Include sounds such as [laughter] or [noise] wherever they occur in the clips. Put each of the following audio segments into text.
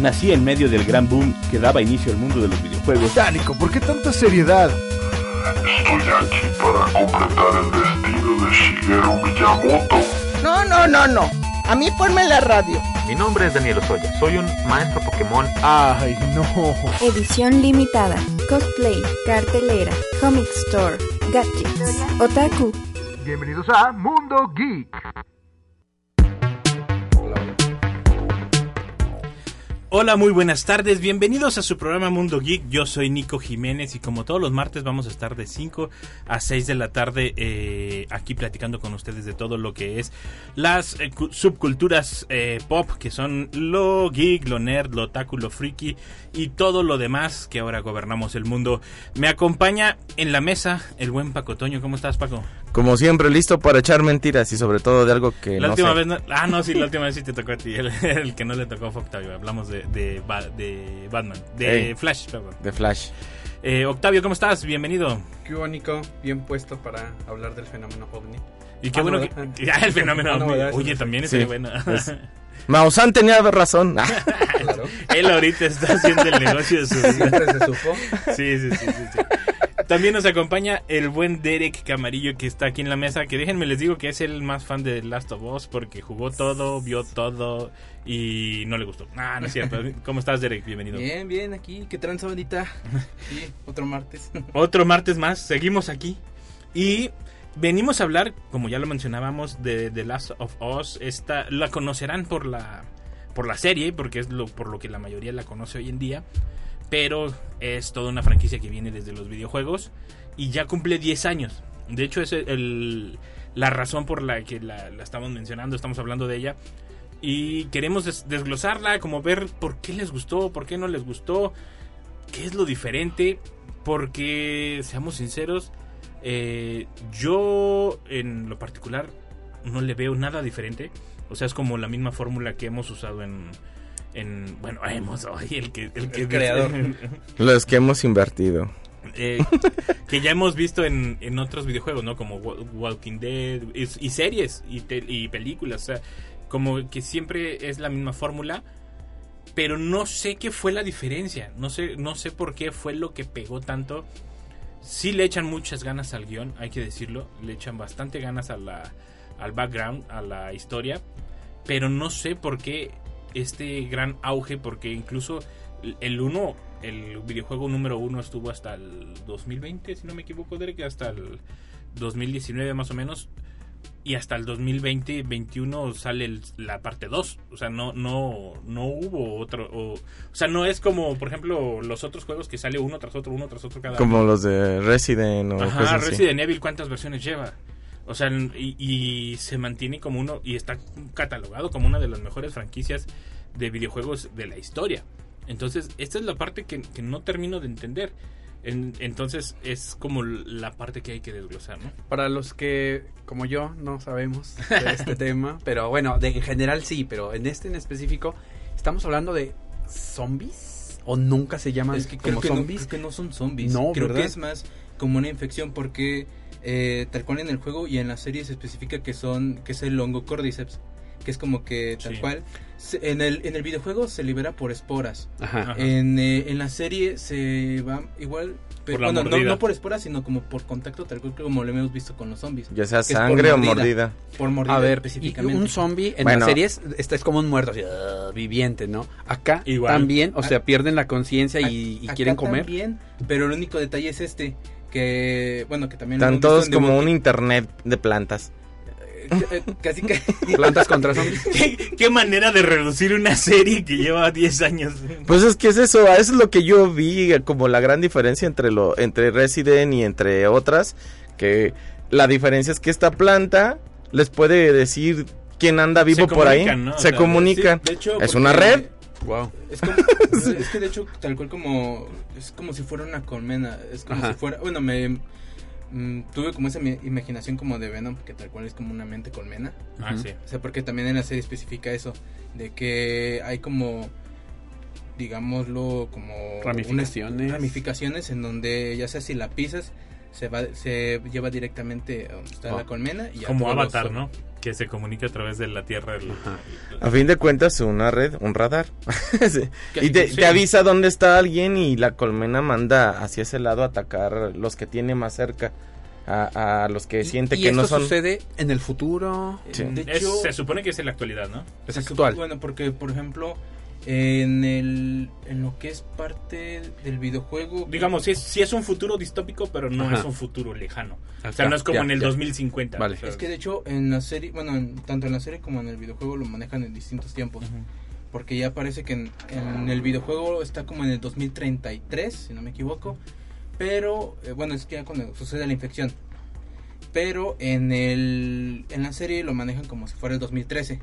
Nací en medio del gran boom que daba inicio al mundo de los videojuegos. Dánico, ¿por qué tanta seriedad? Estoy aquí para completar el destino de Shigeru Miyamoto. No, no, no, no. A mí ponme la radio. Mi nombre es Daniel Osoya. Soy un maestro Pokémon. Ay, no. Edición limitada, cosplay, cartelera, comic store, gadgets, otaku. Bienvenidos a Mundo Geek. Hola, muy buenas tardes, bienvenidos a su programa Mundo Geek, yo soy Nico Jiménez y como todos los martes vamos a estar de 5 a 6 de la tarde eh, aquí platicando con ustedes de todo lo que es las eh, subculturas eh, pop, que son lo geek, lo nerd, lo otaku, lo freaky y todo lo demás que ahora gobernamos el mundo. Me acompaña en la mesa el buen Paco Toño, ¿cómo estás Paco? Como siempre, listo para echar mentiras y sobre todo de algo que la no última sé. vez no- ah no sí la última vez sí te tocó a ti el, el que no le tocó fue Octavio hablamos de de, Ba- de Batman de Ey. Flash perdón De Flash. Eh, Octavio cómo estás bienvenido Qué bonito, bien puesto para hablar del fenómeno ovni. y qué Ah, bueno no, que [laughs] ya el fenómeno [laughs] no, ¿verdad? oye también Sí, estaría bueno es- [laughs] Maussan tenía razón. Ah, Claro. él ahorita está haciendo el negocio de su vida Siempre se supo. sí sí sí sí, sí. También nos acompaña el buen Derek Camarillo que está aquí en la mesa. Que déjenme les digo que es el más fan de Last of Us porque jugó todo, vio todo y no le gustó. Ah, no es cierto. [laughs] ¿Cómo estás, Derek? Bienvenido. Bien, bien, aquí. ¿Qué tranza, bandita? Sí, otro martes. [laughs] Otro martes más, seguimos aquí. Y venimos a hablar, como ya lo mencionábamos, de The Last of Us. Esta, la conocerán por la, por la serie, porque es lo, por lo que la mayoría la conoce hoy en día. Pero es toda una franquicia que viene desde los videojuegos y ya cumple 10 años. De hecho, es el- la razón por la que la, estamos mencionando, estamos hablando de ella. Y queremos des- desglosarla, como ver por qué les gustó, por qué no les gustó, qué es lo diferente. Porque, seamos sinceros, eh, yo en lo particular no le veo nada diferente. O sea, es como la misma fórmula que hemos usado en... en bueno, hemos, ay, el que... El, que El creador. [laughs] los que hemos invertido. eh, que ya hemos visto en, en otros videojuegos, ¿no? Como Wa- Walking Dead y, y series y, te- y películas. O sea, como que siempre es la misma fórmula. Pero no sé qué fue la diferencia. No sé, no sé por qué fue lo que pegó tanto. Sí le echan muchas ganas al guion, hay que decirlo. Le echan bastante ganas a la, al background, a la historia. Pero no sé por qué este gran auge, porque incluso el 1, el videojuego número 1 estuvo hasta el 2020, si no me equivoco, Derek, hasta el 2019 más o menos. Y hasta el 2020-21 sale el- la parte 2. O sea, no, no, no hubo otro. O, o sea, no es como, por ejemplo, los otros juegos que sale uno tras otro, uno tras otro cada Como los de Resident o Ajá, cosas así. Resident Evil, ¿cuántas versiones lleva? O sea, y, y se mantiene como uno, y está catalogado como una de las mejores franquicias de videojuegos de la historia. Entonces, esta es la parte que, que no termino de entender. En- entonces, es como la parte que hay que desglosar, ¿no? Para los que, como yo, no sabemos de este [laughs] tema, pero bueno, de, en general sí, pero en este en específico, ¿estamos hablando de zombies? ¿O nunca se llaman Es que creo como que, no, zombies? creo que no son zombies. No, creo ¿verdad? que es más como una infección porque eh, tal cual en el juego y en la serie se especifica que son que es el hongo cordyceps, que es como que tal Sí. cual se- en el en el videojuego se libera por esporas. Ajá. Ajá. En, eh, en la serie se va igual pero, Por la bueno, no, no por esporas, sino como por contacto tal cual como lo hemos visto con los zombies. Ya sea sangre o mordida. Por mordida A ver, y específicamente. un zombie en Bueno. las series este es como un muerto, así, ah, viviente, ¿no? Acá Igual. también, o A- sea, pierden la conciencia y, y Acá quieren comer. También, pero el único detalle es este que bueno que también Están todos como un internet de plantas. Eh, casi que [laughs] Plantas contra zombies. ¿Qué, qué manera de reducir una serie que lleva 10 años? Pues es que es eso, eso es lo que yo vi eh, como la gran diferencia entre lo entre Resident y entre otras, que la diferencia es que esta planta les puede decir quién anda vivo por ahí. O se sea, comunican. Sí, de hecho, es una red. Wow. Es, como- [laughs] es que de hecho tal cual como es como si fuera una colmena, es como Ajá. si fuera, bueno, me mm, tuve como esa imaginación como de Venom, que tal cual es como una mente colmena. Ah, sí. O sea, porque también en la serie especifica eso, de que hay como, digámoslo, como... Ramificaciones. unas ramificaciones en donde ya sea si la pisas, se va se lleva directamente a donde está Oh. la colmena. Y Como los- Avatar, ¿no? Que se comunica a través de la Tierra. el- A fin de cuentas, una red, un radar. [laughs] Sí. Y te, sí. te avisa dónde está alguien y la colmena manda hacia ese lado a atacar los que tiene más cerca. A, a los que siente ¿Y que esto no son... sucede en el futuro? Sí. De Es- se supone que es en la actualidad, ¿no? Es actual. Bueno, porque por ejemplo, en el en lo que es parte del videojuego, Digamos, sí es, sí es un futuro distópico, pero no Ajá. es un futuro lejano. O Acá, sea, no es como ya, en el ya. 2050. Vale. o sea, es que de hecho en la serie, bueno, en- tanto en la serie como en el videojuego lo manejan en distintos tiempos. Porque ya parece que en, en el videojuego está como en el 2033, si no me equivoco. Pero, eh, bueno, es que ya cuando sucede la infección. Pero en, el, en la serie lo manejan como si fuera el 2013.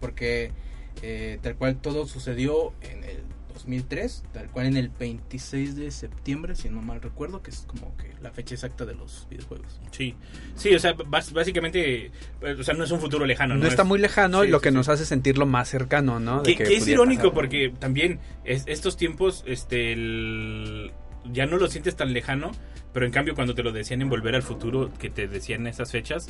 Porque eh, tal cual todo sucedió en el 2003. Tal cual en el 26 de septiembre, si no mal recuerdo. Que es como que la fecha exacta de los videojuegos. Sí, sí, o sea, básicamente, eh, o sea, no es un futuro lejano. No, está Es- muy lejano y sí, lo sí, que sí. nos hace sentirlo más cercano, ¿no? De Que, que es irónico pasar. porque también es- estos tiempos, este, el- ya no lo sientes tan lejano, pero en cambio cuando te lo decían en Volver al Futuro, que te decían esas fechas,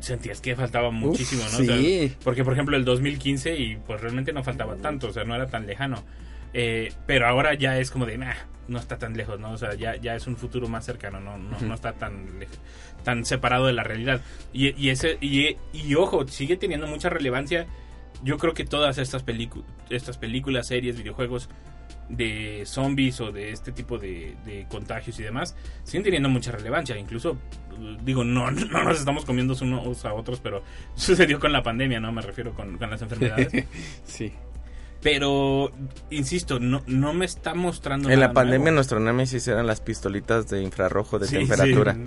sentías que faltaba muchísimo, ¿no? O sea, sí. porque por ejemplo el 2015 y pues realmente no faltaba tanto, o sea, no era tan lejano. Eh, pero ahora ya es como de, nah, no está tan lejos, ¿no? O sea, ya, ya es un futuro más cercano, no, no, no está tan, tan separado de la realidad. Y, y ese, y, y ojo, sigue teniendo mucha relevancia. Yo creo que todas estas, películas estas películas, series, videojuegos de zombies o de este tipo de, contagios y demás siguen teniendo mucha relevancia. Incluso, digo, no, [laughs] no nos estamos comiendo unos a otros, pero [laughs] sucedió con la pandemia, ¿no? Me refiero con las enfermedades. [laughs] sí. Pero, insisto, no, no me está mostrando En la pandemia nuevo. nuestro némesis eran las pistolitas de infrarrojo de Sí, temperatura. sí.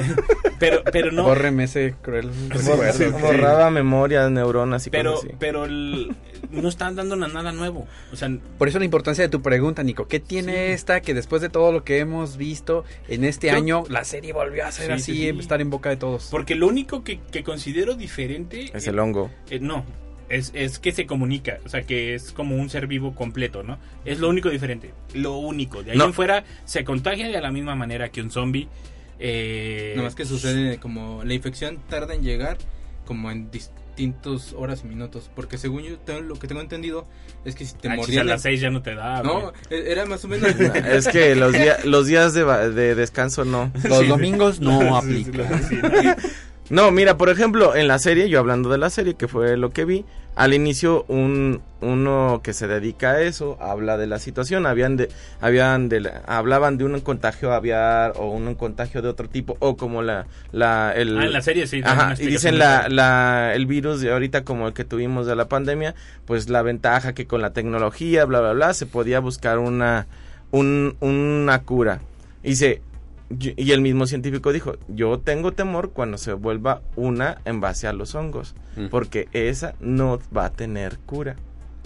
[laughs] pero, pero no. Bórreme ese cruel Sí, recuerdo. sí, Borraba memorias, neuronas y pero, cosas así. pero el- no están dándonos nada nuevo. O sea, Por eso la importancia de tu pregunta, Nico. ¿Qué tiene esta que después de todo lo que hemos visto en este Yo- año, la serie volvió a ser Sí, así, sí, sí. estar en boca de todos? porque lo único que, que considero diferente Es el hongo. Eh, no, es, es que se comunica, o sea, que es como un ser vivo completo, ¿no? Es lo único diferente, lo único. De ahí No. en fuera se contagia de la misma manera que un zombie. Eh, Nada más que sucede como la infección tarda en llegar como en distintos horas y minutos. Porque según yo tengo- lo que tengo entendido es que si te ah, mordían a las 6 ya no te da. No, e- era más o menos. [laughs] Es que los, días los días de, de descanso no. [laughs] Los Sí, domingos no [laughs] sí, sí, aplican. sí. No, mira, por ejemplo, en la serie, yo hablando de la serie, que fue lo que vi, al inicio un uno que se dedica a eso habla de la situación, habían de habían de la- hablaban de un contagio aviar o un contagio de otro tipo o como la la el Ah, en la serie sí. Ajá, y dicen la, la, el virus de ahorita como el que tuvimos de la pandemia, pues la ventaja que con la tecnología, bla, bla, bla, se podía buscar una, un, una cura. Se, y el mismo científico dijo, yo tengo temor cuando se vuelva una en base a los hongos, Mm. porque esa no va a tener cura.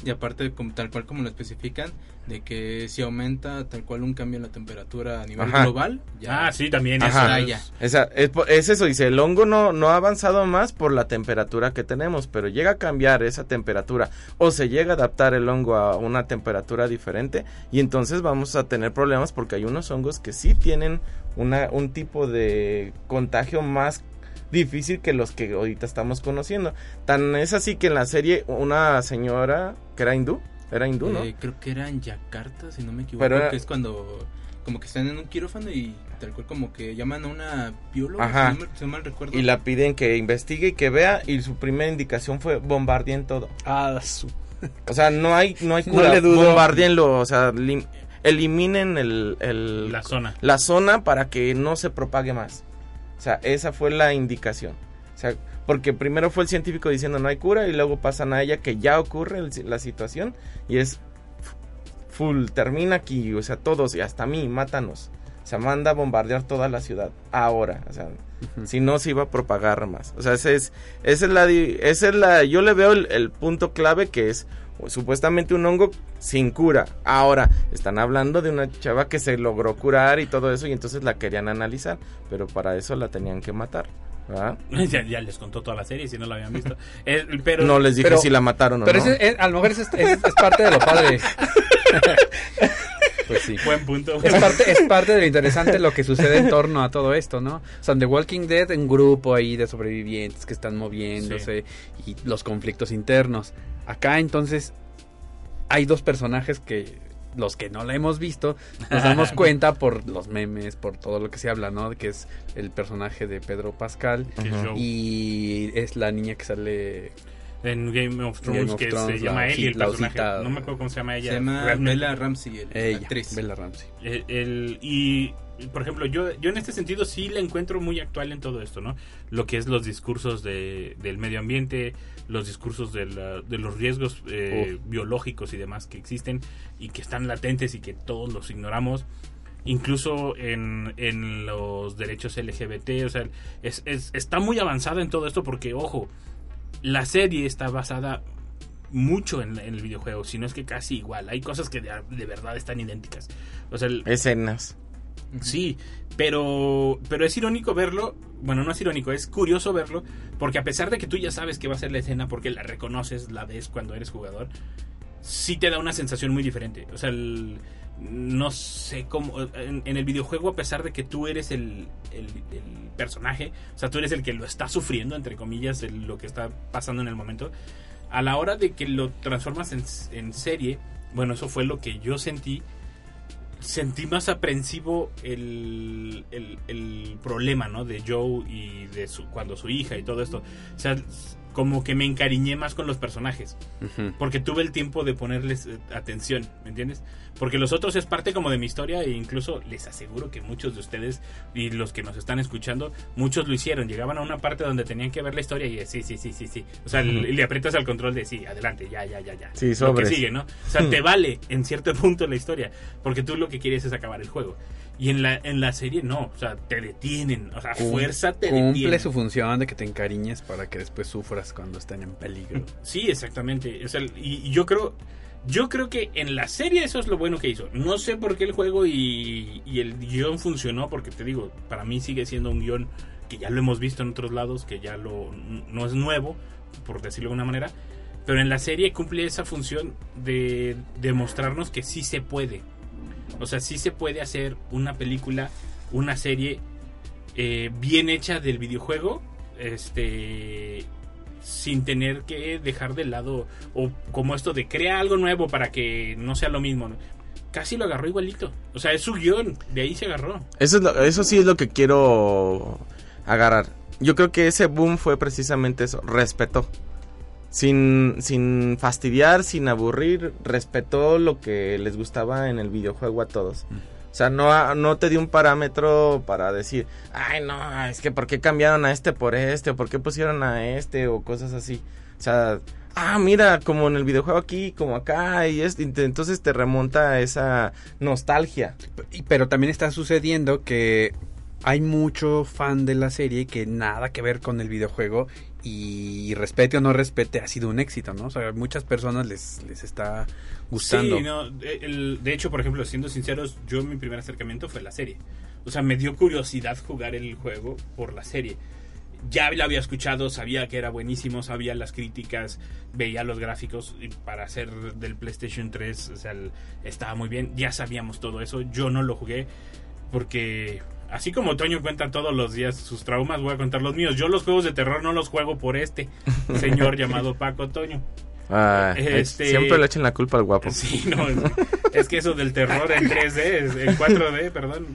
Y aparte, como, tal cual como lo especifican, de que si aumenta tal cual un cambio en la temperatura a nivel Ajá. global, ya. Ah, sí, también. Ajá. eso es- Esa, es, es eso, dice, el hongo no, no ha avanzado más por la temperatura que tenemos, pero llega a cambiar esa temperatura o se llega a adaptar el hongo a una temperatura diferente y entonces vamos a tener problemas porque hay unos hongos que sí tienen una, un tipo de contagio más difícil que los que ahorita estamos conociendo. Tan es así que en la serie una señora que era hindú, era hindú, ¿no? Eh, creo que era en Yakarta, si no me equivoco, Pero era- que es cuando como que están en un quirófano y tal cual como que llaman a una bióloga, Ajá. si no, me- si no mal recuerdo. Y la piden que investigue y que vea y su primera indicación fue bombardeen todo. Ah, su- O sea, no hay, no hay [laughs] No cura. le dudo. Bombardeenlo, o sea, lim- eliminen el, el- La zona. la zona para que no se propague más. O sea, esa fue la indicación. O sea, porque primero fue el científico diciendo no hay cura y luego pasan a ella que ya ocurre el- la situación y es full, termina aquí, o sea, todos y hasta a mí, mátanos. O sea, manda a bombardear toda la ciudad ahora, o sea, si no se iba a propagar más. O sea, ese es, esa es la, esa es la, yo le veo el, el punto clave que es supuestamente un hongo sin cura. Ahora, están hablando de una chava que se logró curar y todo eso y entonces la querían analizar, pero para eso la tenían que matar. [laughs] Ya, ya les contó toda la serie si no la habían visto. [laughs] Eh, pero no les dije pero- si la mataron o Pero no. es- a lo mejor es, es- es parte de lo padre. [laughs] Pues sí. Buen punto. Es parte, es parte de lo interesante lo que sucede en torno a todo esto, ¿no? O sea, en The Walking Dead, un grupo ahí de sobrevivientes que están moviéndose y los conflictos internos. Acá entonces hay dos personajes que los que no la hemos visto nos damos [laughs] cuenta por los memes, por todo lo que se habla, ¿no? Que es el personaje de Pedro Pascal y es la niña que sale En Game of Thrones, Game of que Thrones, se llama la Ellie, el personaje. osita- No me acuerdo cómo se llama ella. Se llama realmente. Bella Ramsey, el- la actriz. Bella Ramsey. El, el- y por ejemplo, yo, yo en este sentido sí la encuentro muy actual en todo esto, ¿no? Lo que es los discursos de, del medio ambiente, los discursos de, la- de los riesgos eh, biológicos y demás que existen y que están latentes y que todos los ignoramos. Incluso en, en los derechos LGBT, o sea, es, es- está muy avanzada en todo esto porque, ojo, la serie está basada mucho en, en el videojuego, si no es que casi igual. Hay cosas que de, de verdad están idénticas. O sea, el- Escenas. Sí, pero, pero es irónico verlo. Bueno, no es irónico, es curioso verlo. Porque a pesar de que tú ya sabes que va a ser la escena, porque la reconoces, la ves cuando eres jugador, sí te da una sensación muy diferente. O sea, el- no sé cómo. En, el videojuego, a pesar de que tú eres el, el- personaje, o sea, tú eres el que lo está sufriendo, entre comillas, el- lo que está pasando en el momento. A la hora de que lo transformas en, en serie, bueno, eso fue lo que yo sentí sentí más aprensivo el, el, el problema, ¿no? De Joe y de su, cuando su hija y todo esto. O sea, como que me encariñé más con los personajes. Porque tuve el tiempo de ponerles eh, atención, ¿me entiendes? Porque los otros es parte como de mi historia e incluso les aseguro que muchos de ustedes y los que nos están escuchando, muchos lo hicieron. Llegaban a una parte donde tenían que ver la historia y es, sí, sí, sí, sí, sí. O sea, Ujú. le, le aprietas al control de sí, adelante, ya, ya, ya, ya. Sí, Lo que sobres. sigue, ¿no? O sea, te vale en cierto [laughs] punto la historia, porque tú lo que quieres es acabar el juego. Y en la, en la serie no, o sea, te detienen, o sea, fuerza te Cumple detienen. su función de que te encariñes para que después sufras cuando estén en peligro. Sí, exactamente. O sea, y, y yo creo, yo creo que en la serie eso es lo bueno que hizo. No sé por qué el juego y, y el guion funcionó, porque te digo, para mí sigue siendo un guion que ya lo hemos visto en otros lados, que ya lo no es nuevo, por decirlo de alguna manera. Pero en la serie cumple esa función de demostrarnos que sí se puede. O sea, sí se puede hacer una película, una serie eh, bien hecha del videojuego, este, sin tener que dejar de lado o como esto de crea algo nuevo para que no sea lo mismo. Casi lo agarró igualito. O sea, es su guion, de ahí se agarró. Eso, es lo- eso sí es lo que quiero agarrar. Yo creo que ese boom fue precisamente eso, respetó. Sin, sin fastidiar, sin aburrir, respetó lo que les gustaba en el videojuego a todos. O sea, no, no te dio un parámetro para decir, ay, no, es que ¿por qué cambiaron a este por este? ¿O por qué pusieron a este? O cosas así. O sea, ah, mira, como en el videojuego aquí, como acá, y es, y te- entonces te remonta a esa nostalgia. Pero también está sucediendo que hay mucho fan de la serie que nada que ver con el videojuego y respete o no respete ha sido un éxito, ¿no? O sea, muchas personas les, les está gustando. De, hecho, por ejemplo, siendo sinceros, yo mi primer acercamiento fue la serie. O sea, me dio curiosidad jugar el juego por la serie. Ya lo había escuchado, sabía que era buenísimo, sabía las críticas, veía los gráficos y para hacer del PlayStation 3, o sea, el- estaba muy bien. Ya sabíamos todo eso. Yo no lo jugué porque así como Toño cuenta todos los días sus traumas, voy a contar los míos. Yo los juegos de terror no los juego por este [laughs] señor llamado Paco Toño. Ah, Este- Siempre le echen la culpa al guapo. [laughs] Sí, no, es, es que eso del terror en 3D, es- en 4D, perdón.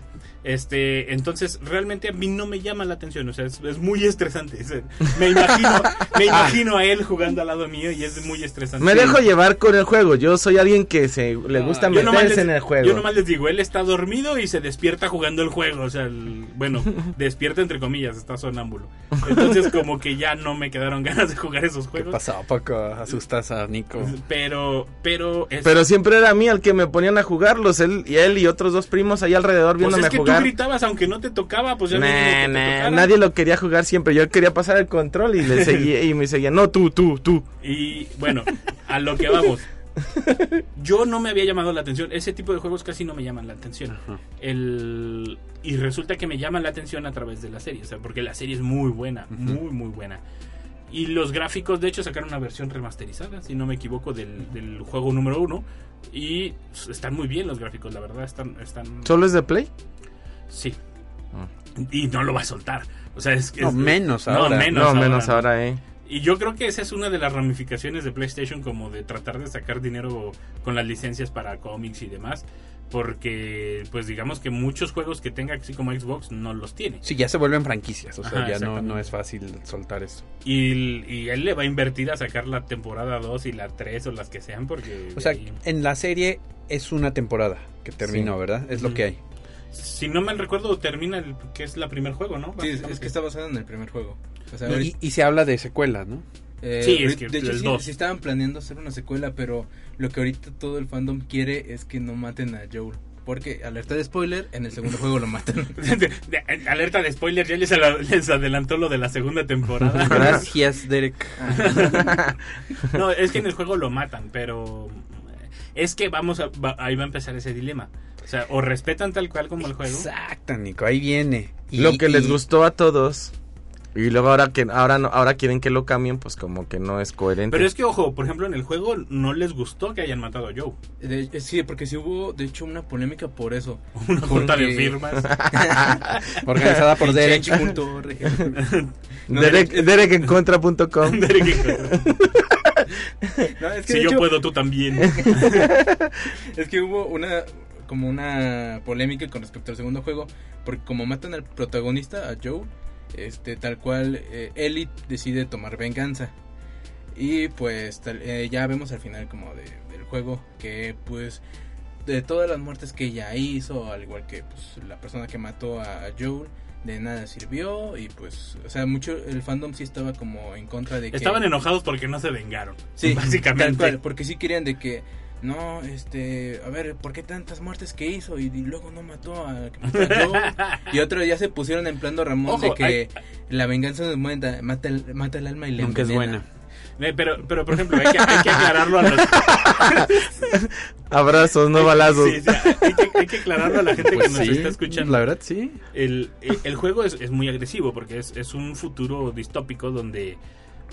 Este, entonces realmente a mí no me llama la atención, o sea, es, es muy estresante. es- me imagino, me [laughs] imagino a él jugando al lado mío y es muy estresante. Me dejo llevar con el juego. Yo soy alguien que se le gusta nomás meterse les- en el juego. Yo nomás les digo, él está dormido y se despierta jugando el juego. O sea, el- bueno, [laughs] despierta entre comillas, está sonámbulo. Entonces, como que ya no me quedaron [laughs] ganas de jugar esos ¿Qué juegos. pasó, Paco? Asustas a Nico. Pero, pero. es- Pero siempre era a mí al que me ponían a jugarlos. Él y él y otros dos primos ahí alrededor pues viéndome es que jugar. Tú gritabas, aunque no te tocaba, pues ya Nah, nadie lo quería jugar siempre. Yo quería pasar el control y le [laughs] seguía y me seguía. No, tú, tú, tú. Y bueno, a lo que vamos. Yo no me había llamado la atención. Ese tipo de juegos casi no me llaman la atención. El, y resulta que me llaman la atención a través de la serie. O sea, porque la serie es muy buena. Muy, muy buena. Y los gráficos, de hecho, sacaron una versión remasterizada, si no me equivoco, del, del juego número uno. Y están muy bien los gráficos, la verdad. Están, están... ¿Solo es de Play? Sí. Y no lo va a soltar. O sea, es, No, es- menos no, ahora. menos no, ahora, menos ¿no? ahora, eh. Y yo creo que esa es una de las ramificaciones de PlayStation, como de tratar de sacar dinero con las licencias para cómics y demás. Porque, pues digamos que muchos juegos que tenga así como Xbox no los tiene. Sí, ya se vuelven franquicias, o sea, Ajá, ya no, no es fácil soltar eso. Y, y él le va a invertir a sacar la temporada 2 y la 3 o las que sean, porque. O sea, ahí- en la serie es una temporada que terminó, Sí. ¿verdad? Es lo que hay. Si no mal recuerdo, termina el que es la primer juego, ¿no? Sí, es, que está basado en el primer juego. O sea, Y, se habla de secuelas, ¿no? Eh, Sí, es que de hecho el sí, dos. sí estaban planeando hacer una secuela, pero lo que ahorita todo el fandom quiere es que no maten a Joel. Porque, alerta de spoiler, en el segundo juego lo matan. [laughs] De- de- alerta de spoiler, ya les, adelantó lo de la segunda temporada. [laughs] Gracias, Derek. [laughs] no, es que en el juego lo matan, pero es que vamos a, va- ahí va a empezar ese dilema. O sea, o respetan tal cual como el juego. Exacto, Nico, ahí viene. Y- lo que les gustó a todos. Y luego ahora que ahora no, ahora quieren que lo cambien, pues como que no es coherente. Pero es que, ojo, por ejemplo, en el juego no les gustó que hayan matado a Joe. De- eh, sí, porque sí hubo, de hecho, una polémica por eso. [laughs] Una junta de firmas. [laughs] Organizada por [laughs] Derek. No, Derek, de- derekencontra.com. No, es que si yo hecho- puedo, tú también. es que hubo una como una polémica con respecto al segundo juego porque como matan al protagonista a Joe este tal cual eh, Ellie decide tomar venganza y pues tal- eh, ya vemos al final como de- del juego que pues de todas las muertes que ella hizo al igual que pues la persona que mató a Joel de nada sirvió y pues o sea mucho el fandom sí estaba como en contra de que Estaban enojados porque no se vengaron. Sí, [laughs] básicamente. tal cual, porque sí querían de que no, este, a ver, ¿por qué tantas muertes que hizo y, y luego no mató a, que mató a Joe? [laughs] y otros ya se pusieron en plano Ramón Ojo, de que hay- la venganza nos mata, mata, el, mata el alma y le Nunca es envenena. buena. Eh, Pero, pero, por ejemplo, hay que, hay que aclararlo a los... [laughs] Abrazos, no balazos. Sí, sí, hay, que, hay que aclararlo a la gente Pues que nos sí, está escuchando. La verdad, sí. El, el, el juego es, es muy agresivo porque es, es un futuro distópico donde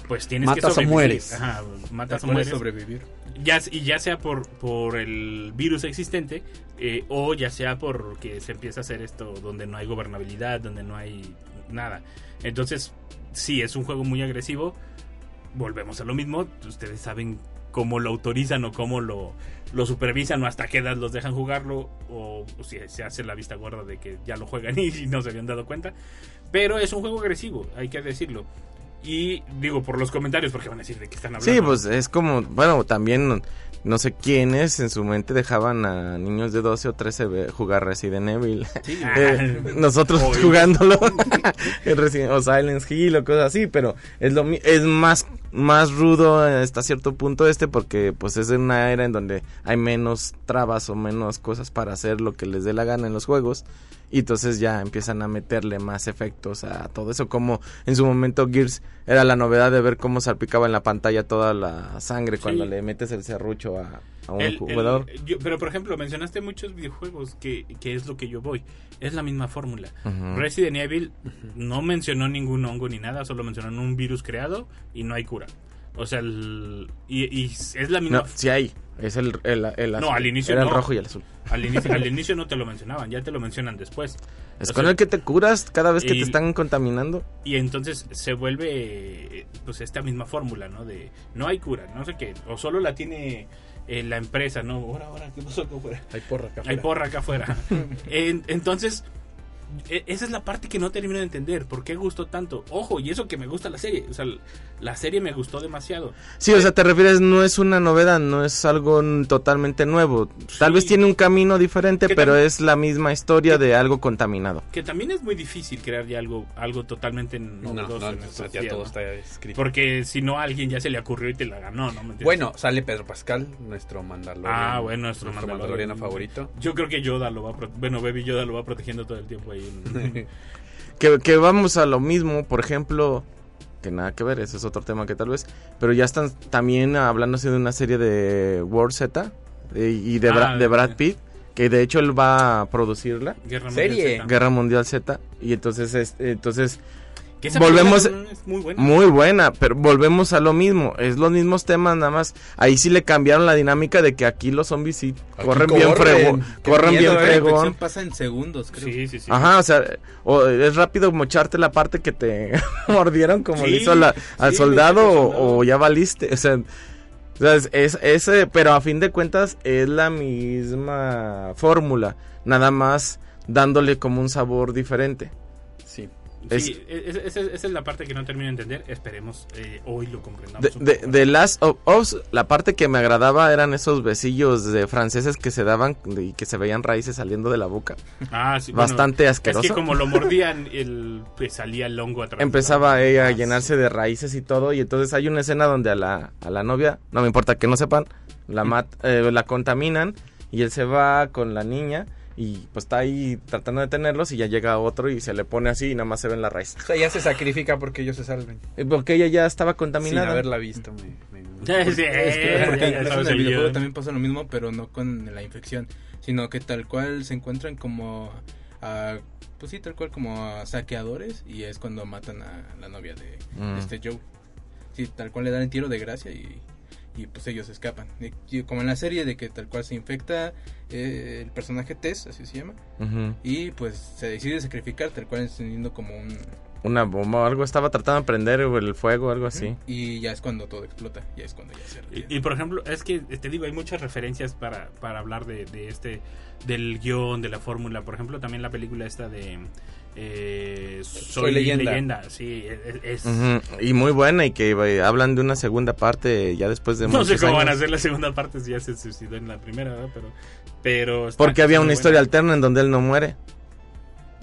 pues tienes que Matas o sobrevivir. mueres. Ajá, matas o mueres. sobrevivir. Ya, y ya sea por, por el virus existente eh, o ya sea porque se empieza a hacer esto donde no hay gobernabilidad, donde no hay nada. Entonces, sí, es un juego muy agresivo. Volvemos a lo mismo. Ustedes saben cómo lo autorizan o cómo lo, lo supervisan o hasta qué edad los dejan jugarlo o, o si se hace la vista gorda de que ya lo juegan [laughs] y no se habían dado cuenta. Pero es un juego agresivo, hay que decirlo. Y digo, por los comentarios, porque van a decir de qué están hablando. Sí, pues es como, bueno, también no sé quiénes en su mente dejaban a niños de 12 o 13 ve- jugar Resident Evil. Sí, [laughs] Eh, nosotros Hoy. jugándolo [laughs] o Silent Hill o cosas así, pero es lo es más más rudo hasta cierto punto este porque pues es una era en donde hay menos trabas o menos cosas para hacer lo que les dé la gana en los juegos y entonces ya empiezan a meterle más efectos a todo eso como en su momento Gears era la novedad de ver cómo salpicaba en la pantalla toda la sangre cuando le metes el serrucho a, a un El- el- jugador. yo- pero por ejemplo, mencionaste muchos videojuegos que, que es lo que yo voy. Es la misma fórmula. Resident Evil no mencionó ningún hongo ni nada, solo mencionó un virus creado y no hay cura. O sea, el- y, y es la misma. No, sí hay. Es el, el, el No, azul. al inicio Era no. el rojo y el azul. Al inicio, [laughs] al inicio no te lo mencionaban, ya te lo mencionan después. Es O con sea, el que te curas cada vez que y- te están contaminando. Y entonces se vuelve pues esta misma fórmula, ¿no? De no hay cura, no sé qué. O solo la tiene eh, la empresa, ¿no? Ahora, ahora, ¿qué pasó acá afuera? Hay porra acá. Hay afuera. porra acá afuera. [laughs] En- entonces, esa es la parte que no termino de entender. ¿Por qué gustó tanto? Ojo, y eso que me gusta la serie. O sea, la serie me gustó demasiado. Sí, o sea, te refieres, no es una novedad, no es algo totalmente nuevo. Tal Sí. vez tiene un camino diferente, Que pero es la misma historia de algo contaminado. Que también es muy difícil crear ya algo, algo totalmente No, novedoso no, en no, estos ya días, todo ¿no? está escrito. Porque si no, a alguien ya se le ocurrió y te la ganó, ¿no? ¿Me entiendes? Bueno, sale Pedro Pascal, nuestro mandaloriano. Ah, bueno, nuestro Mandaloriano. mandaloriano favorito. Yo creo que Yoda lo va bueno, Baby Yoda lo va protegiendo todo el tiempo [laughs] Que, que vamos a lo mismo, por ejemplo, que nada que ver, ese es otro tema que tal vez, pero ya están también hablándose de una serie de World Z de- y de, Bra- Ah, de Brad. Pitt, que de hecho él va a producirla, Guerra Serie. Mundial Z. Guerra Mundial Z, y entonces, es- entonces Que esa volvemos es muy buena. muy buena, pero volvemos a lo mismo, es los mismos temas nada más. Ahí sí le cambiaron la dinámica de que aquí los zombies sí Aquí corren bien corren. fregón, corren miedo, bien eh. Fregón. pasa en segundos, creo. Sí, sí, sí. Ajá, o sea, o es rápido mocharte la parte que te [laughs] mordieron como Sí, le hizo la- al sí, soldado, o- ya valiste, o sea, o sea, es, es- ese, pero a fin de cuentas es la misma fórmula, nada más dándole como un sabor diferente. Sí. Sí, es- es- esa es la parte que no termino de entender. Esperemos eh, hoy lo comprendamos. De, de, de Last of Us, la parte que me agradaba eran esos besillos de franceses que se daban y que se veían raíces saliendo de la boca. Ah, sí, bueno, Bastante asqueroso. Es que como lo mordían, el, pues salía el hongo a través de Empezaba la- ella a Ah, llenarse de raíces y todo, y entonces hay una escena donde a la, a la novia, no me importa que no sepan, la, mat- eh, la contaminan y él se va con la niña y pues está ahí tratando de tenerlos y ya llega otro y se le pone así y nada más se ven las raíces. O sea, ya se sacrifica porque ellos se salven. Eh, Porque ella ya estaba Sin contaminada. haberla visto. me- me- [laughs] Sí, sí, Es que, porque ya incluso sabes en el videojuego también pasa lo mismo, pero no con la infección, sino que tal cual se encuentran como a, pues sí, tal cual como a saqueadores y es cuando matan a la novia de, Mm. de este Joe. Sí, tal cual le dan el tiro de gracia y, y pues ellos escapan. Y- y como en la serie de que tal cual se infecta eh, el personaje Tess, así se llama, y pues se decide sacrificar tal cual encendiendo como un... Una bomba o algo, estaba tratando de prender el fuego o algo así. Y ya es cuando todo explota, ya es cuando ya se y, por ejemplo, es que te digo, hay muchas referencias para, para hablar de, de este, del guion, de la fórmula. Por ejemplo, también la película esta de eh, Soy, leyenda. Sí, es, es- Ujú, Y muy buena y que eh, hablan de una segunda parte ya después de no sé cómo van a hacer la segunda parte si ya se suicidó en la primera, ¿verdad? Pero, pero Porque había una historia alterna en donde él no muere.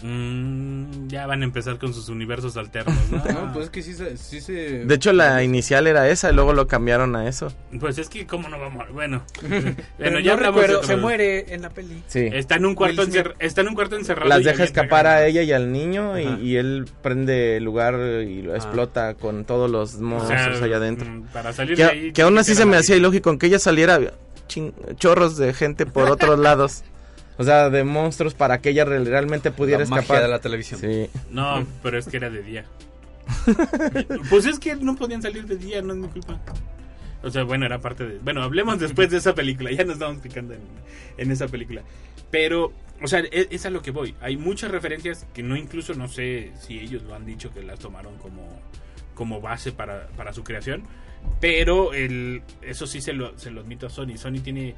Mm, ya van a empezar con sus universos alternos, ¿no? [laughs] No, pues es que sí se... Sí se De hecho, la inicial era esa y luego lo cambiaron a eso. Pues es que, ¿cómo no vamos a Bueno, [laughs] bueno no ya hablamos recuerdo, de se muere en la peli. Sí. Está en un cuarto, encer- está en un cuarto encerrado. Las deja escapar a ella y al niño y, y él prende el lugar y lo explota con todos los O monstruos sea, allá adentro. mm, Para salir de Que, ahí. que aún así se me hacía ilógico, aunque ella saliera chin- chorros de gente por otros [laughs] lados. O sea, de monstruos para que ella re- realmente pudiera la magia escapar. de la televisión. Sí. No, pero es que era de día. [laughs] pues es que no podían salir de día, no es mi culpa. O sea, bueno, era parte de... Bueno, hablemos después de esa película, ya nos estamos picando en, en esa película. Pero, o sea, es, es a lo que voy. Hay muchas referencias que no incluso no sé si ellos lo han dicho que las tomaron como, como base para, para su creación. Pero el, eso sí se lo, se lo admito a Sony. Sony tiene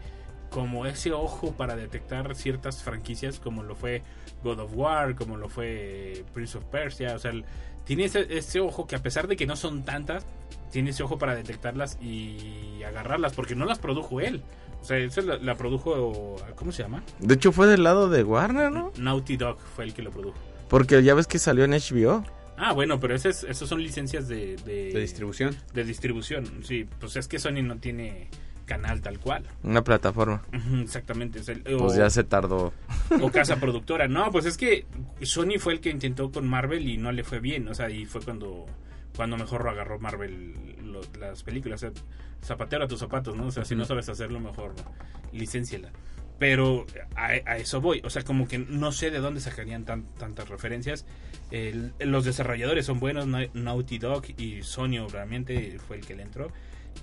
como ese ojo para detectar ciertas franquicias como lo fue God of War, como lo fue Prince of Persia, o sea, el- tiene ese, ese ojo que a pesar de que no son tantas, tiene ese ojo para detectarlas y agarrarlas, porque no las produjo él. O sea, esa la, la produjo, ¿cómo se llama? De hecho, fue del lado de Warner, ¿no? Naughty Dog fue el que lo produjo. Porque ya ves que salió en HBO. Ah, bueno, pero esas, esas son licencias de, de, De distribución. de distribución. Sí, pues es que Sony no tiene canal tal cual. Una plataforma. Exactamente. es el- Pues o- ya se tardó. [laughs] o casa productora. No, pues es que Sony fue el que intentó con Marvel y no le fue bien. O sea, y fue cuando, cuando mejor lo agarró Marvel lo- las películas. O sea, zapatero a tus zapatos, ¿no? O sea, si no sabes hacerlo, mejor licénciala. Pero a, a eso voy. O sea, como que no sé de dónde sacarían tan- tantas referencias. El- los desarrolladores son buenos, Na- Naughty Dog y Sony obviamente fue el que le entró.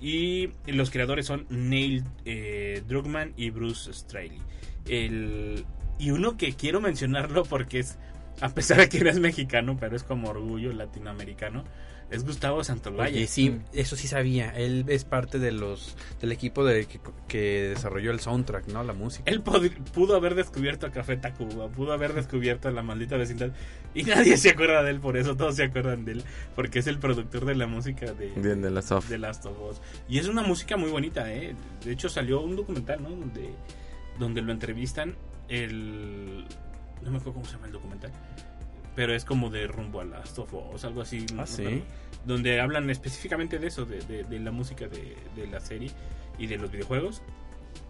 Y los creadores son Neil eh, Druckmann y Bruce Straley. El, y uno que quiero mencionarlo porque es, a pesar de que no es mexicano, pero es como orgullo latinoamericano, es Gustavo Santolaya. Oye, sí, eso sí sabía. Él es parte de los del equipo de que, que desarrolló el soundtrack, ¿no? La música. Él pudo haber descubierto a Café Tacuba, pudo haber descubierto a la maldita vecindad y nadie se acuerda de él, por eso todos se acuerdan de él, porque es el productor de la música de, Bien, de las off. de Last of Us. Y es una música muy bonita, ¿eh? De hecho salió un documental, ¿no? Donde, donde lo entrevistan, el... No me acuerdo cómo se llama el documental, pero es como de rumbo a Last of Us, algo así. Ah, ¿no? sí. Donde hablan específicamente de eso, de, de- de la música de, de la serie y de los videojuegos.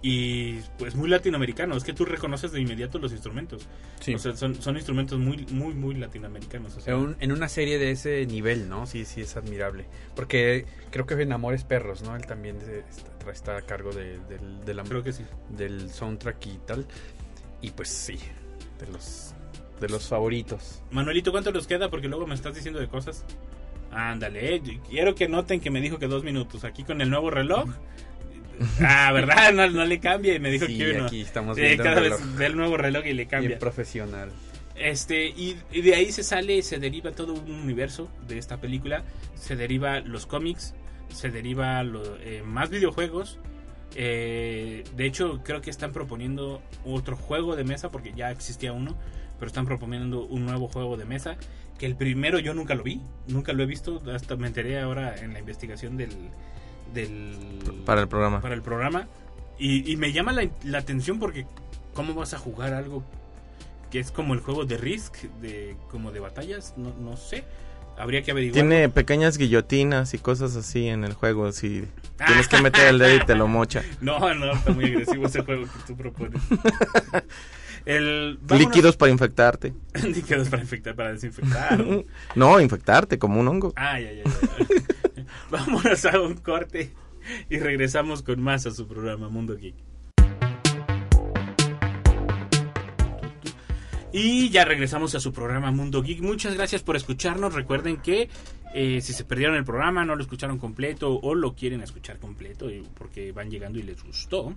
Y pues muy latinoamericano, es que tú reconoces de inmediato los instrumentos. Sí. O sea, son, son instrumentos muy, muy, muy latinoamericanos. O sea, En, un- en una serie de ese nivel, ¿no? Sí, sí, es admirable. Porque creo que en Amores Perros, ¿no? Él también está, está a cargo de, del, de la- creo que sí. del soundtrack y tal. Y pues sí, de los de los favoritos. Manuelito, ¿cuánto nos queda? Porque luego me estás diciendo de cosas. Ándale, eh, quiero que noten que me dijo que dos minutos. Aquí con el nuevo reloj. [laughs] Ah, ¿verdad? No, no le cambia. Y me dijo Sí, que uno. aquí estamos viendo cada el vez ve el nuevo reloj y le cambia. Bien profesional. Este, y, y de ahí se sale, se deriva todo un universo de esta película. Se deriva los cómics, se deriva lo- eh, más videojuegos. Eh, de hecho, creo que están proponiendo otro juego de mesa, porque ya existía uno, pero están proponiendo un nuevo juego de mesa. Que el primero yo nunca lo vi, nunca lo he visto, hasta me enteré ahora en la investigación del. del Para el programa. Para el programa. Y, y me llama la, la atención porque, ¿cómo vas a jugar algo que es como el juego de Risk, de como de batallas? No, no sé. Habría que averiguar. Tiene pequeñas guillotinas y cosas así en el juego. Si tienes que meter el dedo y te lo mocha. [laughs] No, no, está muy agresivo ese juego que tú propones. [laughs] El, vámonos- Líquidos para infectarte. [laughs] Líquidos para infectar, para desinfectar. [laughs] No, infectarte como un hongo. Ay, ay, ay, ay. Vámonos a un corte y regresamos con más a su programa Mundo Geek. Y ya regresamos a su programa Mundo Geek. Muchas gracias por escucharnos. Recuerden que eh, si se perdieron el programa, no lo escucharon completo o lo quieren escuchar completo eh, porque van llegando y les gustó,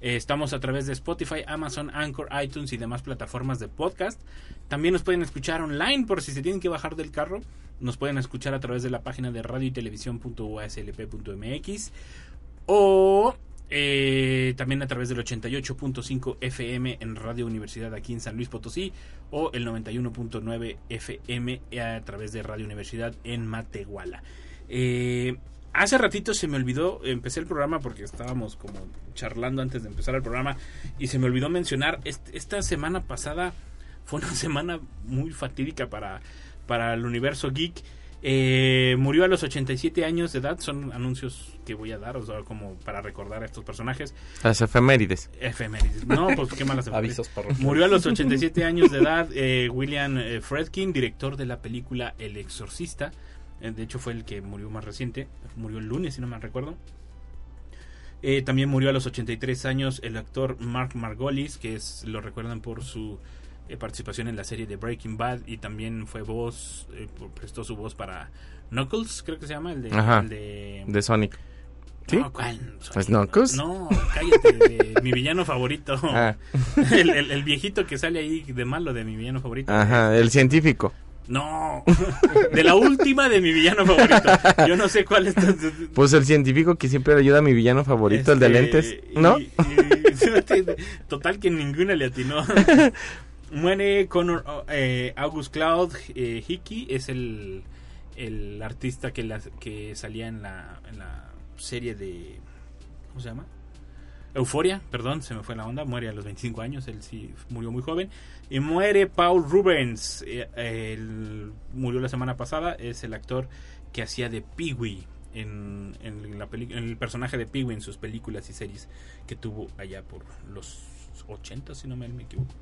eh, estamos a través de Spotify, Amazon, Anchor, iTunes y demás plataformas de podcast. También nos pueden escuchar online por si se tienen que bajar del carro. Nos pueden escuchar a través de la página de radio y televisión.uslp.mx o eh, también a través del 88.5 FM en Radio Universidad aquí en San Luis Potosí o el 91.9 FM a través de Radio Universidad en Matehuala. Eh, hace ratito se me olvidó, empecé el programa porque estábamos como charlando antes de empezar el programa y se me olvidó mencionar, est- esta semana pasada fue una [laughs] semana muy fatídica para, para el universo geek. Eh, murió a los 87 años de edad. Son anuncios que voy a dar, o sea, como para recordar a estos personajes. Las efemérides. Efemérides. No, pues qué malas. [laughs] Avisos parroquiales. Murió a los [laughs] 87 años de edad eh, William eh, Fredkin, director de la película El Exorcista. Eh, de hecho, fue el que murió más reciente. Murió el lunes, si no mal recuerdo. Eh, también murió a los 83 años el actor Mark Margolis, que es lo recuerdan por su eh, participación en la serie de Breaking Bad y también fue voz, eh, prestó su voz para Knuckles, creo que se llama, el de... Ajá. el de- De Sonic. ¿Sí? No, ¿cuál? Pues Knuckles. No, cállate, de [laughs] mi villano favorito. Ah. [laughs] El, el- el viejito que sale ahí de malo de mi villano favorito. Ajá, el científico. No, [laughs] de la última de mi villano favorito. Yo no sé cuál es. Pues el científico que siempre ayuda a mi villano favorito, el de Este, lentes. y- ¿No? y- [laughs] total que ninguna le atinó. [laughs] Muere Connor eh, August Cloud eh, Hickey, es el, el artista que, la- que salía en la, en la serie de... ¿Cómo se llama? Euforia, perdón, se me fue la onda. Muere a los 25 años, él sí murió muy joven. Y muere Paul Rubens, eh, él murió la semana pasada, es el actor que hacía de Pee-wee en, la en el personaje de Pee-wee en sus películas y series que tuvo allá por los 80, si no me equivoco.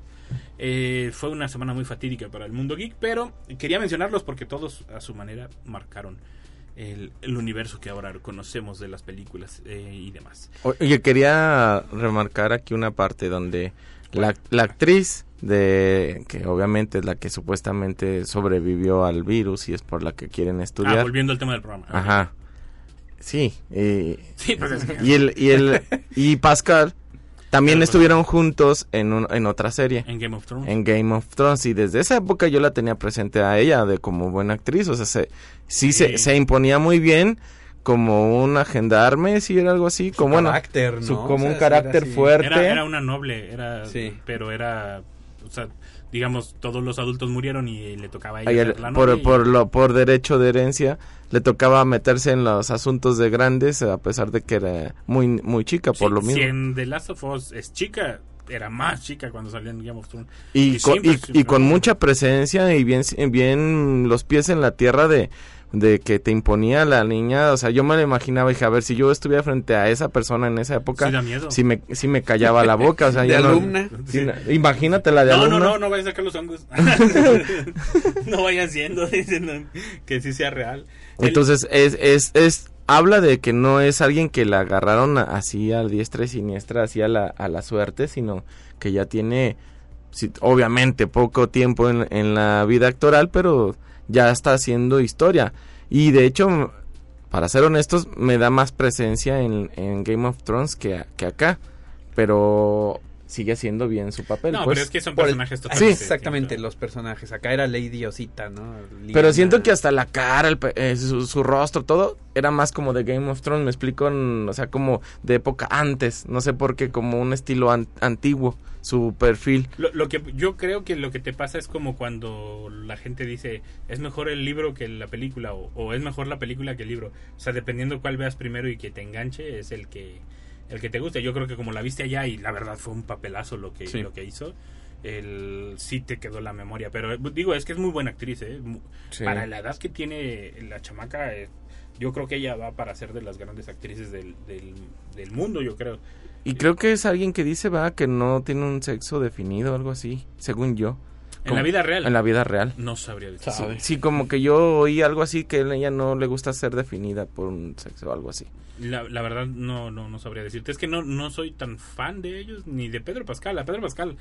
Eh, fue una semana muy fatídica para el mundo geek, pero quería mencionarlos porque todos a su manera marcaron el, el universo que ahora conocemos de las películas eh, y demás. Oye, quería remarcar aquí una parte donde la, la actriz de que obviamente es la que supuestamente sobrevivió al virus y es por la que quieren Ah, estudiar. volviendo al tema del programa. Ajá. Sí, y, Sí, pues es que- y el y el [laughs] y Pascal también pues, estuvieron juntos en un- en otra serie. En Game of Thrones. En Game of Thrones y desde esa época yo la tenía presente a ella de como buena actriz, o sea, se, sí, Se, Sí. se imponía muy bien como una gendarme, si era algo así, como bueno, su- ¿no? como O un carácter era fuerte. Era, era una noble, era, Sí. pero era, o sea, digamos, todos los adultos murieron y le tocaba a ella el- la por, y- por, lo, por derecho de herencia le tocaba meterse en los asuntos de grandes a pesar de que era muy muy chica por lo Si mismo en The Last of Us es chica, era más chica cuando salió en Game of Thrones. y, con, siempre- y- con mucha presencia y bien bien los pies en la tierra de de que te imponía la niña, o sea, yo me lo imaginaba, dije, a ver, si yo estuviera frente a esa persona en esa época, Sí da miedo. sí me, sí me callaba la boca, o sea, [laughs] De ya no- alumna. sí, no- imagínate la de No, no, alumna. no, no vayas a sacar los hongos. [laughs] [laughs] no vayan siendo, dicen no, que sí sea real. El- Entonces, es, es, es, habla de que no es alguien que la agarraron así a diestra y siniestra, así a la, a la suerte, sino que ya tiene sí, obviamente poco tiempo en, en la vida actoral, pero ya está haciendo historia. Y de hecho, para ser honestos, me da más presencia en, Game of Thrones que, que acá. Pero sigue haciendo bien su papel. No, pues. pero es que son personajes Sí, totalmente exactamente, distintos. los personajes. Acá era Lady Osita, ¿no? Pero siento que hasta la cara, el eh, su, su rostro, todo era más como de Game of Thrones, me explico, en- o sea, como de época antes, no sé por qué, como un estilo an- antiguo, su perfil. Lo, lo que yo creo que lo que te pasa es como cuando la gente dice es mejor el libro que la película o, o es mejor la película que el libro. O sea, dependiendo cuál veas primero y que te enganche es el que el que te guste. Yo creo que como la viste allá y la verdad fue un papelazo lo que Sí. lo que hizo, el sí te quedó la memoria. Pero eh, digo es que es muy buena actriz, ¿eh? Sí. Para la edad que tiene la chamaca, eh, yo creo que ella va para ser de las grandes actrices del, del, del mundo, yo creo. Y creo que es alguien que dice, va, que no tiene un sexo definido, algo así, según yo. En la vida real. En la vida real. No sabría decir. Sí, sí, como que yo oí algo así, que a ella no le gusta ser definida por un sexo o algo así. La, la verdad no, no, no sabría decirte. Es que no, no soy tan fan de ellos ni de Pedro Pascal. A Pedro Pascal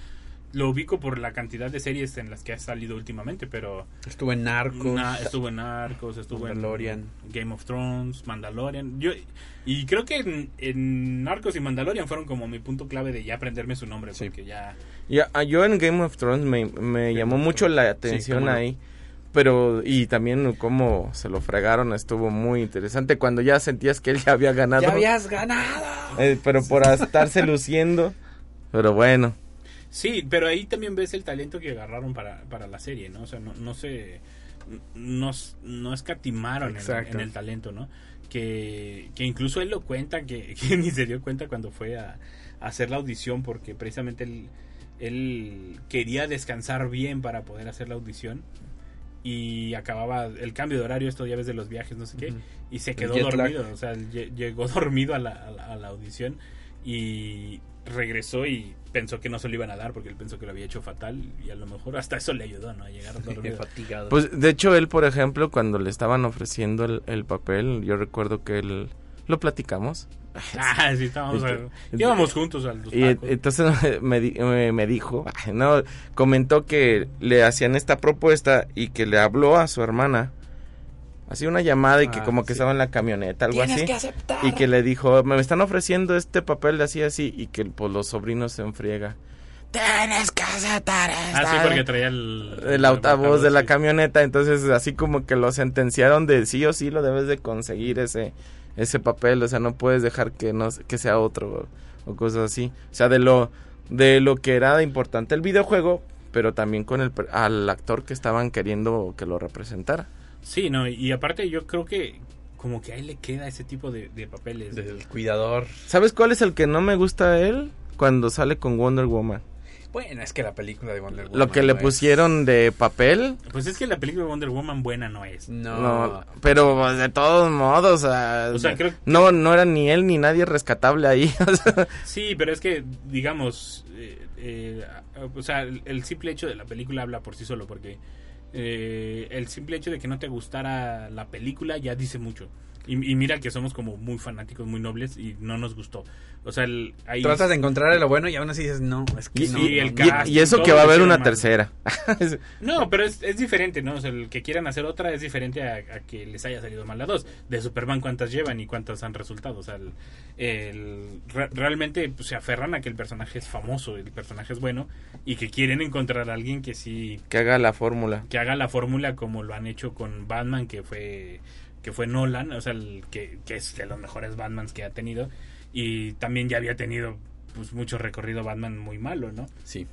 lo ubico por la cantidad de series en las que ha salido últimamente, pero... Estuvo en Narcos. Na- estuvo en Narcos, estuvo Mandalorian. en Game of Thrones, Mandalorian. Yo, y creo que en, en Narcos y Mandalorian fueron como mi punto clave de ya aprenderme su nombre, Sí. porque ya... Ya, ah, yo en Game of Thrones me, me llamó mucho la atención no. ahí. Pero, y también cómo se lo fregaron, estuvo muy interesante. Cuando ya sentías que él ya había ganado. ¡Ya habías ganado! eh, pero por estarse luciendo. [laughs] Pero bueno. Sí, pero ahí también ves el talento que agarraron para, para la serie, ¿no? O sea, no, no se... No, no escatimaron en, el talento, ¿no? Que, que incluso él lo cuenta, que, [laughs] que ni se dio cuenta cuando fue a, a hacer la audición, porque precisamente él, él quería descansar bien para poder hacer la audición y acababa el cambio de horario, esto ya ves de los viajes, no sé qué, y se quedó lag. dormido, o sea, llegó [laughs] dormido a la, a la- a la audición y regresó y pensó que no se lo iban a dar porque él pensó que lo había hecho fatal y a lo mejor hasta eso le ayudó, ¿no? A llegar dormido. fatigado. Pues de hecho, él, por ejemplo, cuando le estaban ofreciendo el, el papel, yo recuerdo que él. Lo platicamos. [laughs] Ah, sí, estábamos, a- Este- íbamos juntos a los Y tacos. entonces [laughs] me, me- me dijo, no, comentó que le hacían esta propuesta y que le habló a su hermana. Así una llamada y que Ah, como que sí. estaba en la camioneta, algo Tienes así. que aceptar. Y que le dijo, me están ofreciendo este papel de así así y que pues los sobrinos se enfriega. Tienes que aceptar Ah, sí, esta". porque traía el... el altavoz de la sí. camioneta, entonces así como que lo sentenciaron de sí o sí lo debes de conseguir ese ese papel, o sea, no puedes dejar que no que sea otro o, o cosas así. O sea, de lo de lo que era importante el videojuego, pero también con el al actor que estaban queriendo que lo representara. Sí, no, y aparte yo creo que como que a él le queda ese tipo de, de papeles. Del cuidador. ¿Sabes cuál es el que no me gusta a él? Cuando sale con Wonder Woman. Bueno, es que la película de Wonder Woman. Lo que le no es- pusieron de papel, Pues es que la película de Wonder Woman buena no es. No. no, pero de todos modos, o sea, O sea, creo- no no era ni él ni nadie rescatable ahí. [laughs] o sea, Sí, pero es que, digamos, eh, eh, o sea, el, el simple hecho de la película habla por sí solo, porque eh, el simple hecho de que no te gustara la película ya dice mucho. Y, y mira que somos como muy fanáticos, muy nobles y no nos gustó. O sea, el, ahí Tratas de encontrar lo bueno y aún así dices, no, es que y, no. el no. cast, y- y eso que va a haber una mal. tercera. [laughs] No, pero es, es diferente, ¿no? O sea, el que quieran hacer otra es diferente a, a que les haya salido mal la dos. De Superman, ¿cuántas llevan y cuántas han resultado? O sea, el, el- re- realmente pues, se aferran a que el personaje es famoso, el personaje es bueno y que quieren encontrar a alguien que sí, que haga la fórmula. que haga la fórmula como lo han hecho con Batman, que fue que fue Nolan, o sea, el que, que es de los mejores Batmans que ha tenido y también ya había tenido pues mucho recorrido Batman muy malo, ¿no? Sí.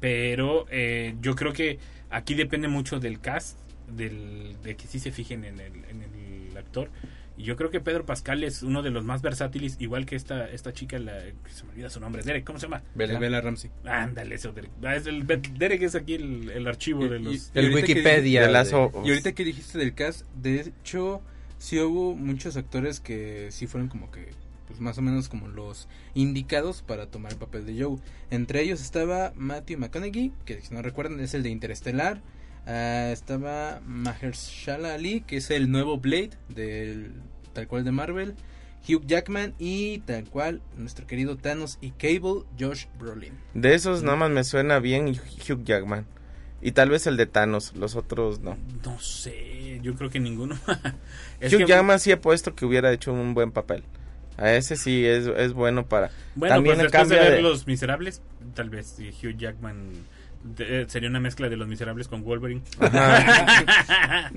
pero eh, yo creo que aquí depende mucho del cast del, de que sí se fijen en el, en el actor y yo creo que Pedro Pascal es uno de los más versátiles igual que esta esta chica la que se me olvida su nombre Derek cómo se llama Bella. Bella Ramsey. ándale eso Derek Ah, es el, Derek es aquí el, el archivo de los y- El que Wikipedia. de las de- o- Y ahorita que dijiste del cast, de hecho, sí hubo muchos actores que sí fueron como que, pues más o menos como los indicados para tomar el papel de Joe. Entre ellos estaba Matthew McConaughey, que si no recuerdan es el de Interestelar. Ah, estaba Mahershala Ali, que es el nuevo Blade, del, tal cual de Marvel. Hugh Jackman y tal cual nuestro querido Thanos y Cable, Josh Brolin. De esos nada más me suena bien Hugh Jackman. Y tal vez el de Thanos, los otros no. No sé, yo creo que ninguno. [laughs] Es Hugh. Jackman sí he puesto que hubiera hecho un buen papel. A ese sí es, es bueno para... Bueno, También pues después de ver Los Miserables, tal vez Hugh Jackman de, sería una mezcla de Los Miserables con Wolverine. [laughs]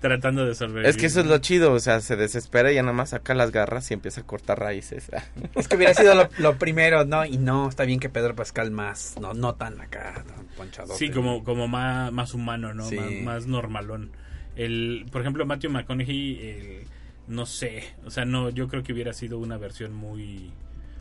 Tratando de sobrevivir. Es que eso es lo chido, o sea, se desespera y ya nada más saca las garras y empieza a cortar raíces. [laughs] es que hubiera sido lo, lo, primero, ¿no? Y no, está bien que Pedro Pascal más, no, no tan acá, tan ponchado. Sí, como, como más, más humano, ¿no? Sí. Más, más, normalón. El, por ejemplo, Matthew McConaughey, el, no sé, o sea, no, yo creo que hubiera sido una versión muy,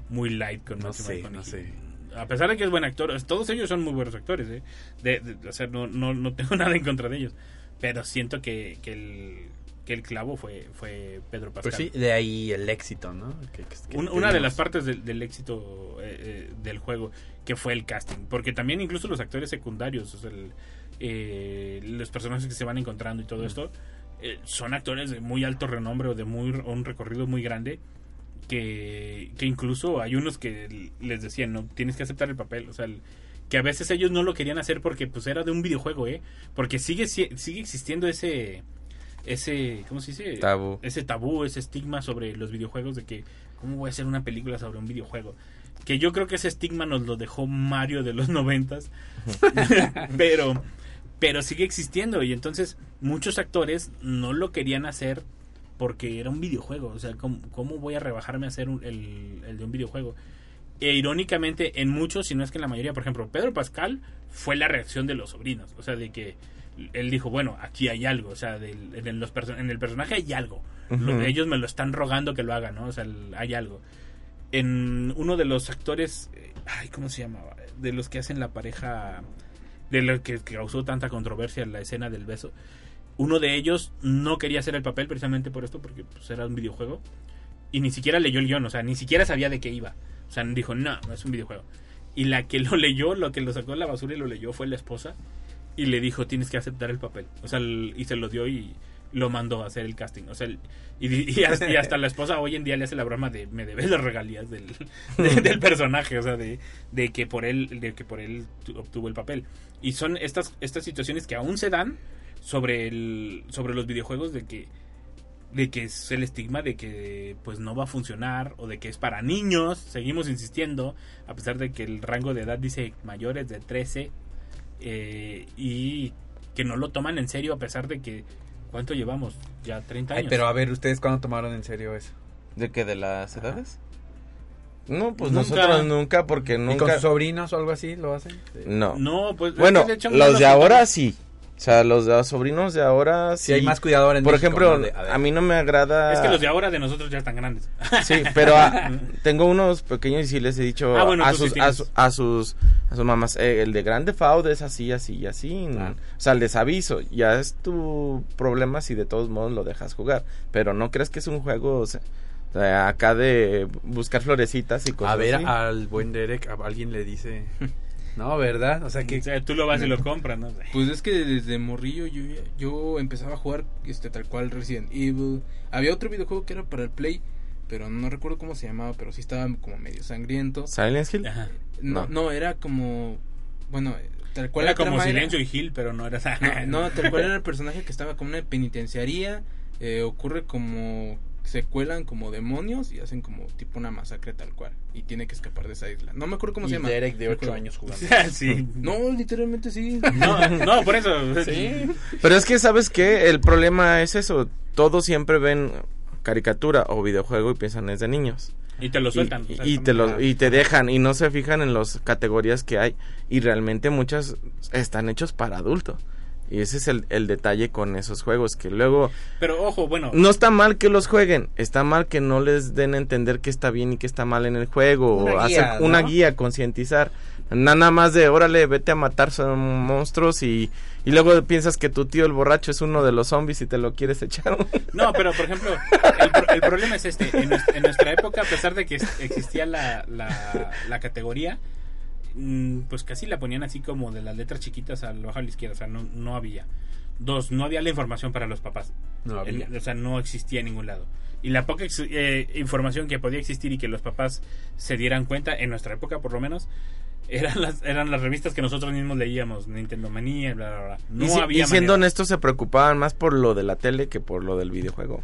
muy light con no Matthew sé, McConaughey. No sé. A pesar de que es buen actor, todos ellos son muy buenos actores, ¿eh? De, de, o sea, no, no, no tengo [laughs] nada en contra de ellos, pero siento que, que el que el clavo fue fue Pedro Pascal. Pues sí, de ahí el éxito, ¿no? Que, que, una, una de las partes del, del éxito eh, eh, del juego que fue el casting, porque también incluso los actores secundarios, o sea, el, eh, los personajes que se van encontrando y todo esto, eh, son actores de muy alto renombre o de muy un recorrido muy grande que, que incluso hay unos que les decían no tienes que aceptar el papel o sea el, que a veces ellos no lo querían hacer porque pues era de un videojuego eh porque sigue sigue existiendo ese ese cómo se dice tabú. Ese tabú ese estigma sobre los videojuegos de que cómo voy a hacer una película sobre un videojuego que yo creo que ese estigma nos lo dejó Mario de los noventas [laughs] pero pero sigue existiendo y entonces muchos actores no lo querían hacer porque era un videojuego, o sea, ¿cómo, cómo voy a rebajarme a hacer un, el, el, de un videojuego? E irónicamente, en muchos, si no es que en la mayoría, por ejemplo, Pedro Pascal fue la reacción de los sobrinos, o sea, de que él dijo, bueno, aquí hay algo, o sea, en, los en el personaje hay algo, uh -huh. ellos me lo están rogando que lo haga, ¿no? O sea, hay algo. En uno de los actores, ay, ¿cómo se llamaba? De los que hacen la pareja de lo que, que, causó tanta controversia en la escena del beso. Uno de ellos no quería hacer el papel precisamente por esto, porque pues, era un videojuego. Y ni siquiera leyó el guion, o sea, ni siquiera sabía de qué iba. O sea, dijo, no, no es un videojuego. Y la que lo leyó, lo que lo sacó de la basura y lo leyó fue la esposa. Y le dijo, tienes que aceptar el papel. O sea, y se lo dio y lo mandó a hacer el casting. O sea, y, hasta, la esposa hoy en día le hace la broma de me debes las regalías del, [laughs] de, del personaje, o sea, de, de, que por él de que por él obtuvo el papel. Y son estas estas situaciones que aún se dan sobre el sobre los videojuegos de que de que es el estigma de que pues no va a funcionar o de que es para niños, seguimos insistiendo, a pesar de que el rango de edad dice mayores de 13 eh, y que no lo toman en serio a pesar de que ¿Cuánto llevamos? Ya 30 años. Ay, pero a ver, ¿ustedes cuándo tomaron en serio eso? ¿De qué? ¿De las edades? No, pues nunca. nosotros nunca, porque nunca. ¿Y con sus sobrinos o algo así lo hacen? No. No, pues. Bueno, de hecho, los de ahora sí. O sea, los, de los sobrinos de ahora sí. sí hay más cuidadores. Por México, ejemplo, ¿no? de, a, mí no me agrada. Es que los de ahora de nosotros ya están grandes. Sí, pero a, [laughs] tengo unos pequeños y sí les he dicho ah, bueno, a, sus, sí a, su, a, sus a sus mamás, eh, el de Grande Faud es así, así y así. Ah. O sea, les aviso. Ya es tu problema si de todos modos lo dejas jugar. Pero no crees que es un juego. O sea, acá de buscar florecitas y cosas A ver, así. al buen Derek, a alguien le dice. [laughs] No, ¿verdad? O sea que... O sea, tú lo vas y lo [laughs] compras, ¿no? Pues es que desde morrillo yo, yo empezaba a jugar este tal cual Resident Evil. Había otro videojuego que era para el Play, pero no recuerdo cómo se llamaba, pero sí estaba como medio sangriento. ¿Silent Hill? Ajá. No, no, no, era como... Bueno, tal cual... Era como Silencio era... y Hill, pero no era... no, [laughs] no, tal cual era el personaje que estaba como una penitenciaría. Eh, ocurre como se cuelan como demonios y hacen como tipo una masacre tal cual y tiene que escapar de esa isla. No me acuerdo cómo y se llama. Derek de 8 años jugando. [laughs] sí. [laughs] No, literalmente sí. No, no, por eso. [laughs] Sí. Pero es que sabes que el problema es eso, todos siempre ven caricatura o videojuego y piensan es de niños. Y te lo sueltan. Y, y, te lo, y te dejan y no se fijan en las categorías que hay. Y realmente muchas están hechos para adultos. Y ese es el, el, detalle con esos juegos, que luego... Pero ojo, bueno... No está mal que los jueguen, está mal que no les den a entender qué está bien y qué está mal en el juego, una o guía, hacer ¿no? una guía, concientizar. Nada más de, órale, vete a matar son monstruos y, y luego piensas que tu tío el borracho es uno de los zombies y te lo quieres echar. [laughs] No, pero por ejemplo, el, el problema es este, en nuestra, en nuestra, época, a pesar de que existía la, la, la categoría, pues casi la ponían así como de las letras chiquitas al bajo a la izquierda, o sea, no, no había. Dos, no había la información para los papás. No había. O sea, no existía en ningún lado. Y la poca eh, información que podía existir y que los papás se dieran cuenta, en nuestra época por lo menos, eran las, eran las revistas que nosotros mismos leíamos, Nintendo Manía, bla, bla, bla. No y, si- había y siendo manera. honestos, se preocupaban más por lo de la tele que por lo del videojuego.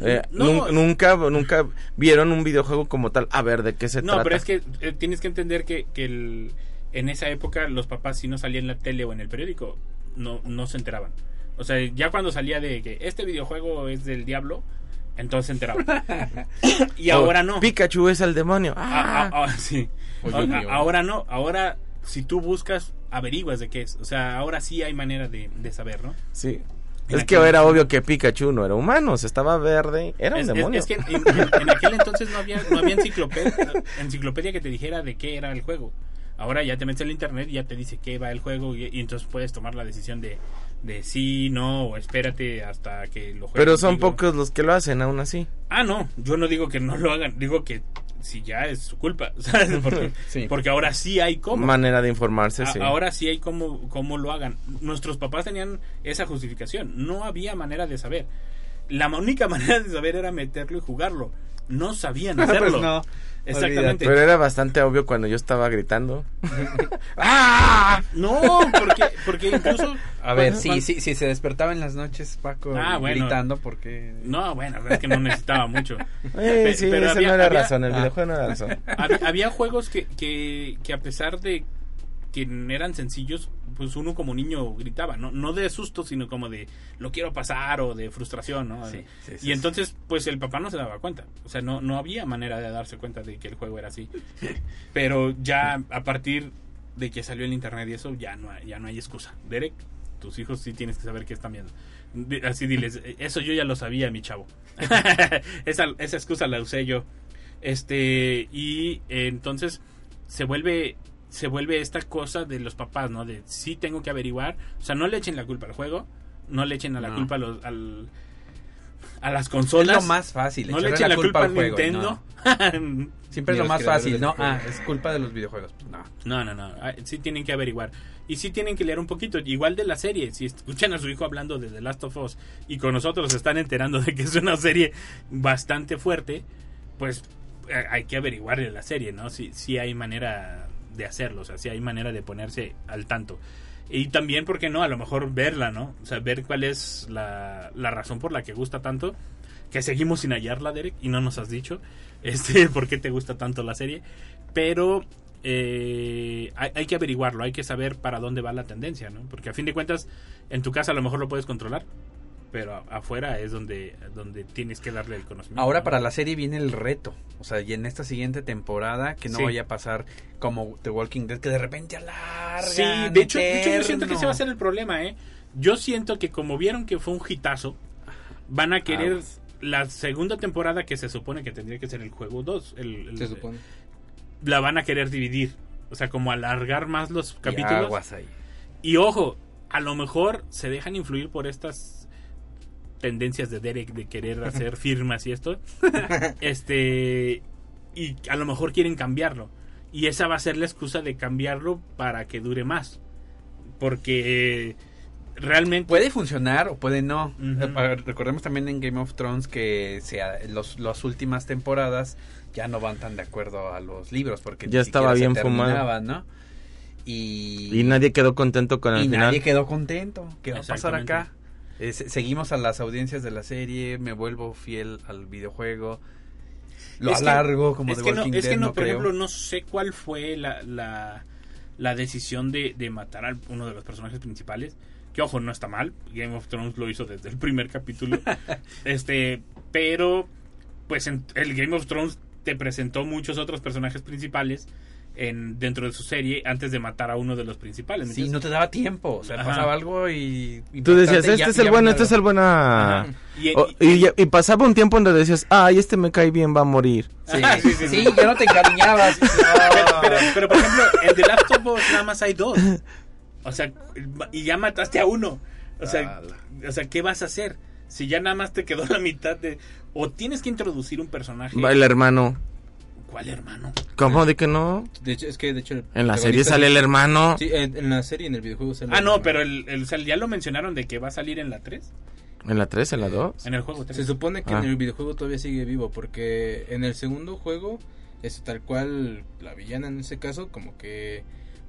Eh, No. nun- nunca, nunca vieron un videojuego como tal. A ver, ¿de qué se No, trata? pero es que eh, tienes que entender que, que el- en esa época los papás si no salían en la tele o en el periódico no, no se enteraban. O sea, ya cuando salía de que este videojuego es del diablo, entonces se enteraban. [laughs] y ahora no. Pikachu es el demonio. Ah, ah, ah, sí. Oye, Ah, mío. ahora no, ahora si tú buscas, averiguas de qué es. O sea, ahora sí hay manera de, de saber, ¿no? Sí. Es que era obvio que Pikachu no era humano, se estaba verde, era un Es, demonio. es que en, en- en aquel entonces no había, no había enciclopedia, enciclopedia que te dijera de qué era el juego. Ahora ya te metes en internet y ya te dice qué va el juego y, y entonces puedes tomar la decisión de, de sí, no, o espérate hasta que lo juegues. Pero son contigo. pocos los que lo hacen aún así. Ah, no, yo no digo que no lo hagan, digo que si ya es su culpa, [laughs] ¿sabes? [laughs] Porque, Sí. porque ahora sí hay cómo. Manera de informarse, A- sí. Ahora sí hay cómo, cómo lo hagan. Nuestros papás tenían esa justificación. No había manera de saber. La única [laughs] manera de saber era meterlo y jugarlo. No sabían hacerlo. Pues no, Exactamente. Pero era bastante obvio cuando yo estaba gritando. [laughs] [laughs] ¡Ah! No, porque, porque incluso... A ver, sí, sí, sí, se despertaba en las noches Paco Ah, bueno. gritando porque... No, bueno, es que no necesitaba mucho. [laughs] Eh, Pe- sí, pero esa había- no era había- razón, el Ah. videojuego no era razón. Había, había juegos que, que, que a pesar de que eran sencillos, pues uno como niño gritaba, ¿no? No de susto, sino como de lo quiero pasar o de frustración, ¿no? Sí, sí, sí, y entonces, pues el papá no se daba cuenta. O sea, no, no había manera de darse cuenta de que el juego era así. Pero ya a partir de que salió el internet y eso, ya no hay, ya no hay excusa. Derek, tus hijos sí tienes que saber qué están viendo. Así diles, eso yo ya lo sabía, mi chavo. [laughs] esa, esa excusa la usé yo. Este, y eh, entonces se vuelve se vuelve esta cosa de los papás, ¿no? De sí tengo que averiguar, o sea, no le echen la culpa al juego, no le echen a la No. culpa a los al, a las Es consolas. lo más fácil, no le echen la culpa, al al juego, Nintendo. [laughs] Siempre es lo más fácil, ¿no? Ah, es culpa de los videojuegos. Pues no. No, no, no. Ah, Sí tienen que averiguar. Y sí tienen que leer un poquito. Igual de la serie. Si escuchan a su hijo hablando de The Last of Us y con nosotros se están enterando de que es una serie bastante fuerte, pues eh, hay que averiguar de la serie, ¿no? Si, si hay manera de hacerlo. O sea, si hay manera de ponerse al tanto. Y también, ¿por qué no? A lo mejor verla, ¿no? O sea, ver cuál es la, la razón por la que gusta tanto. Que seguimos sin hallarla, Derek, y no nos has dicho [laughs] este por qué te gusta tanto la serie. Pero eh, hay, hay que averiguarlo, hay que saber para dónde va la tendencia, ¿no? Porque a fin de cuentas, en tu casa a lo mejor lo puedes controlar, pero afuera es donde, donde tienes que darle el conocimiento. Ahora ¿no? para la serie viene el reto. O sea, y en esta siguiente temporada que no Sí. vaya a pasar como The Walking Dead, que de repente alarga. Sí, de hecho, de hecho yo siento que ese va a ser el problema, ¿eh? Yo siento que como vieron que fue un hitazo, van a querer la segunda temporada que se supone que tendría que ser el juego 2. El, el- Se supone. La van a querer dividir. O sea, como alargar más los capítulos. Aguas ahí. Y ojo, a lo mejor se dejan influir por estas tendencias de Derek de querer [laughs] hacer firmas y esto. [laughs] este. Y a lo mejor quieren cambiarlo. Y esa va a ser la excusa de cambiarlo para que dure más. Porque realmente. Puede funcionar o puede no. Eh, Recordemos también en Game of Thrones que sea, los, las últimas temporadas ya no van tan de acuerdo a los libros porque Ya ni estaba bien se fumado. ¿no? Y, Y nadie quedó contento con el y final. nadie quedó contento. ¿Qué va a pasar acá? Eh, se- seguimos a las audiencias de la serie, me vuelvo fiel al videojuego. Lo Es que- alargo como es que no, Walking es que Dead, no, no por creo. ejemplo, no sé cuál fue la, la, la decisión de, de matar a uno de los personajes principales. Que ojo, no está mal. Game of Thrones lo hizo desde el primer capítulo. [laughs] este, pero, pues en el Game of Thrones te presentó muchos otros personajes principales en, dentro de su serie antes de matar a uno de los principales. ¿me Sí, no te daba tiempo. O sea, Ajá. pasaba algo y. Tú decías, este ya- es el bueno, este es el bueno. Ajá. Y- O- y, y pasaba un tiempo donde decías, ay, este me cae bien, va a morir. Sí, [laughs] sí, sí, sí, sí, sí. ya no te encariñabas. pero, pero, pero, por ejemplo, en The Last of Us nada más hay dos. O sea, y ya mataste a uno. O sea, o sea, ¿qué vas a hacer? Si ya nada más te quedó la mitad de... O tienes que introducir un personaje... Va el hermano. ¿Cuál hermano? ¿Cómo de que no? De hecho, es que de hecho... el En la serie sale el hermano. Sí, en, en la serie y en el videojuego sale Ah, el no, hermano. pero el, el- o sea, ya lo mencionaron de que va a salir en la 3. ¿En la 3, en la 2? En el juego 3. Se supone que Ah. en el videojuego todavía sigue vivo porque en el segundo juego es tal cual la villana en ese caso como que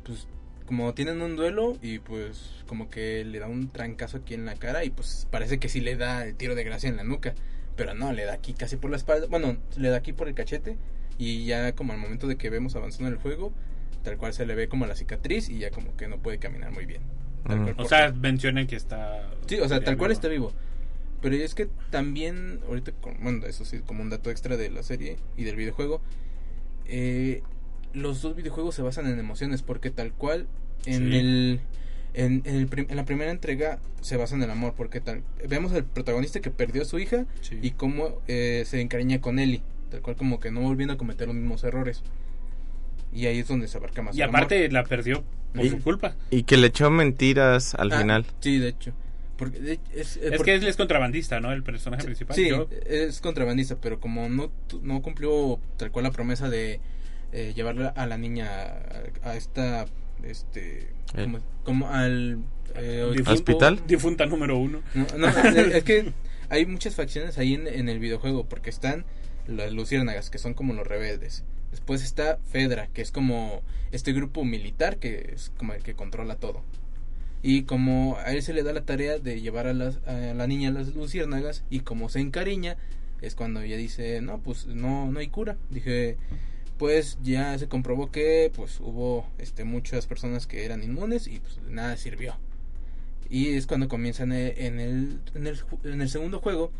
pues como tienen un duelo y pues como que le da un trancazo aquí en la cara y pues parece que sí le da el tiro de gracia en la nuca, pero no, le da aquí casi por la espalda, bueno, le da aquí por el cachete y ya como al momento de que vemos avanzando en el juego, tal cual se le ve como la cicatriz y ya como que no puede caminar muy bien. Tal cual O sea, mencionan que está. Sí, o sea, tal cual vivo. está vivo. Pero es que también, ahorita, con- bueno, eso sí, como un dato extra de la serie y del videojuego, eh, los dos videojuegos se basan en emociones, porque tal cual en Sí. el... En, en el prim- en la primera entrega se basa en el amor, porque tal, vemos al protagonista que perdió a su hija Sí. y cómo eh, se encariña con Ellie, tal cual como que no volviendo a cometer los mismos errores. Y ahí es donde se abarca más Y amor. aparte la perdió por Y- su culpa. Y que le echó mentiras al Ah, final. Sí, de hecho. Porque de- es, eh, Es porque- que él es contrabandista, ¿no? El personaje principal. Sí, Yo- es contrabandista, pero como no, tu- no cumplió tal cual la promesa de eh, llevarla a la niña a, a esta, este, Eh. como, como al eh, difunto- ¿Hospital? Difunta número uno. No, no, es, es [laughs] que hay muchas facciones ahí en, en el videojuego, porque están las luciérnagas, que son como los rebeldes. Después está Fedra, que es como este grupo militar que es como el que controla todo. Y como a él se le da la tarea de llevar a, las, la niña a las luciérnagas y como se encariña, es cuando ella dice, no, pues no, no hay cura. Dije, pues ya se comprobó que pues hubo este muchas personas que eran inmunes y pues nada sirvió. Y es cuando comienzan en el, en el, en el segundo juego.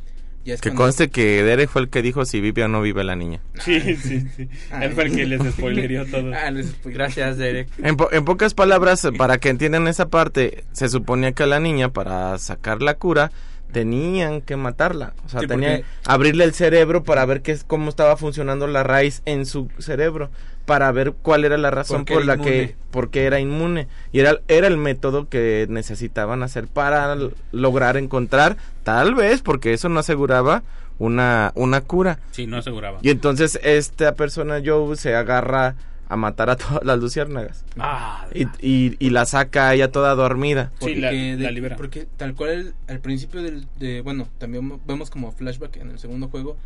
Ya es Que cuando- conste que Derek fue el que dijo si vive o no vive la niña. [laughs] Sí, sí, sí. Ay. Él fue el que les spoilerió todo. [laughs] Ah, les. Gracias, Derek. En, po- en pocas palabras, para que entiendan esa parte, se suponía que a la niña, para sacar la cura, tenían que matarla. O sea, Sí, tenía porque- abrirle el cerebro para ver qué es, cómo estaba funcionando la raíz en su cerebro. Para ver cuál era la razón por la que porque era inmune y era era el método que necesitaban hacer para lograr encontrar tal vez porque eso no aseguraba una una cura Sí, no aseguraba. y entonces esta persona Joe se agarra a matar a todas las luciérnagas Ah, y, y, y la saca ella toda dormida. Sí, Porque la de- libera. Porque tal cual el- al principio del, de, bueno, también vemos como flashback en el segundo juego,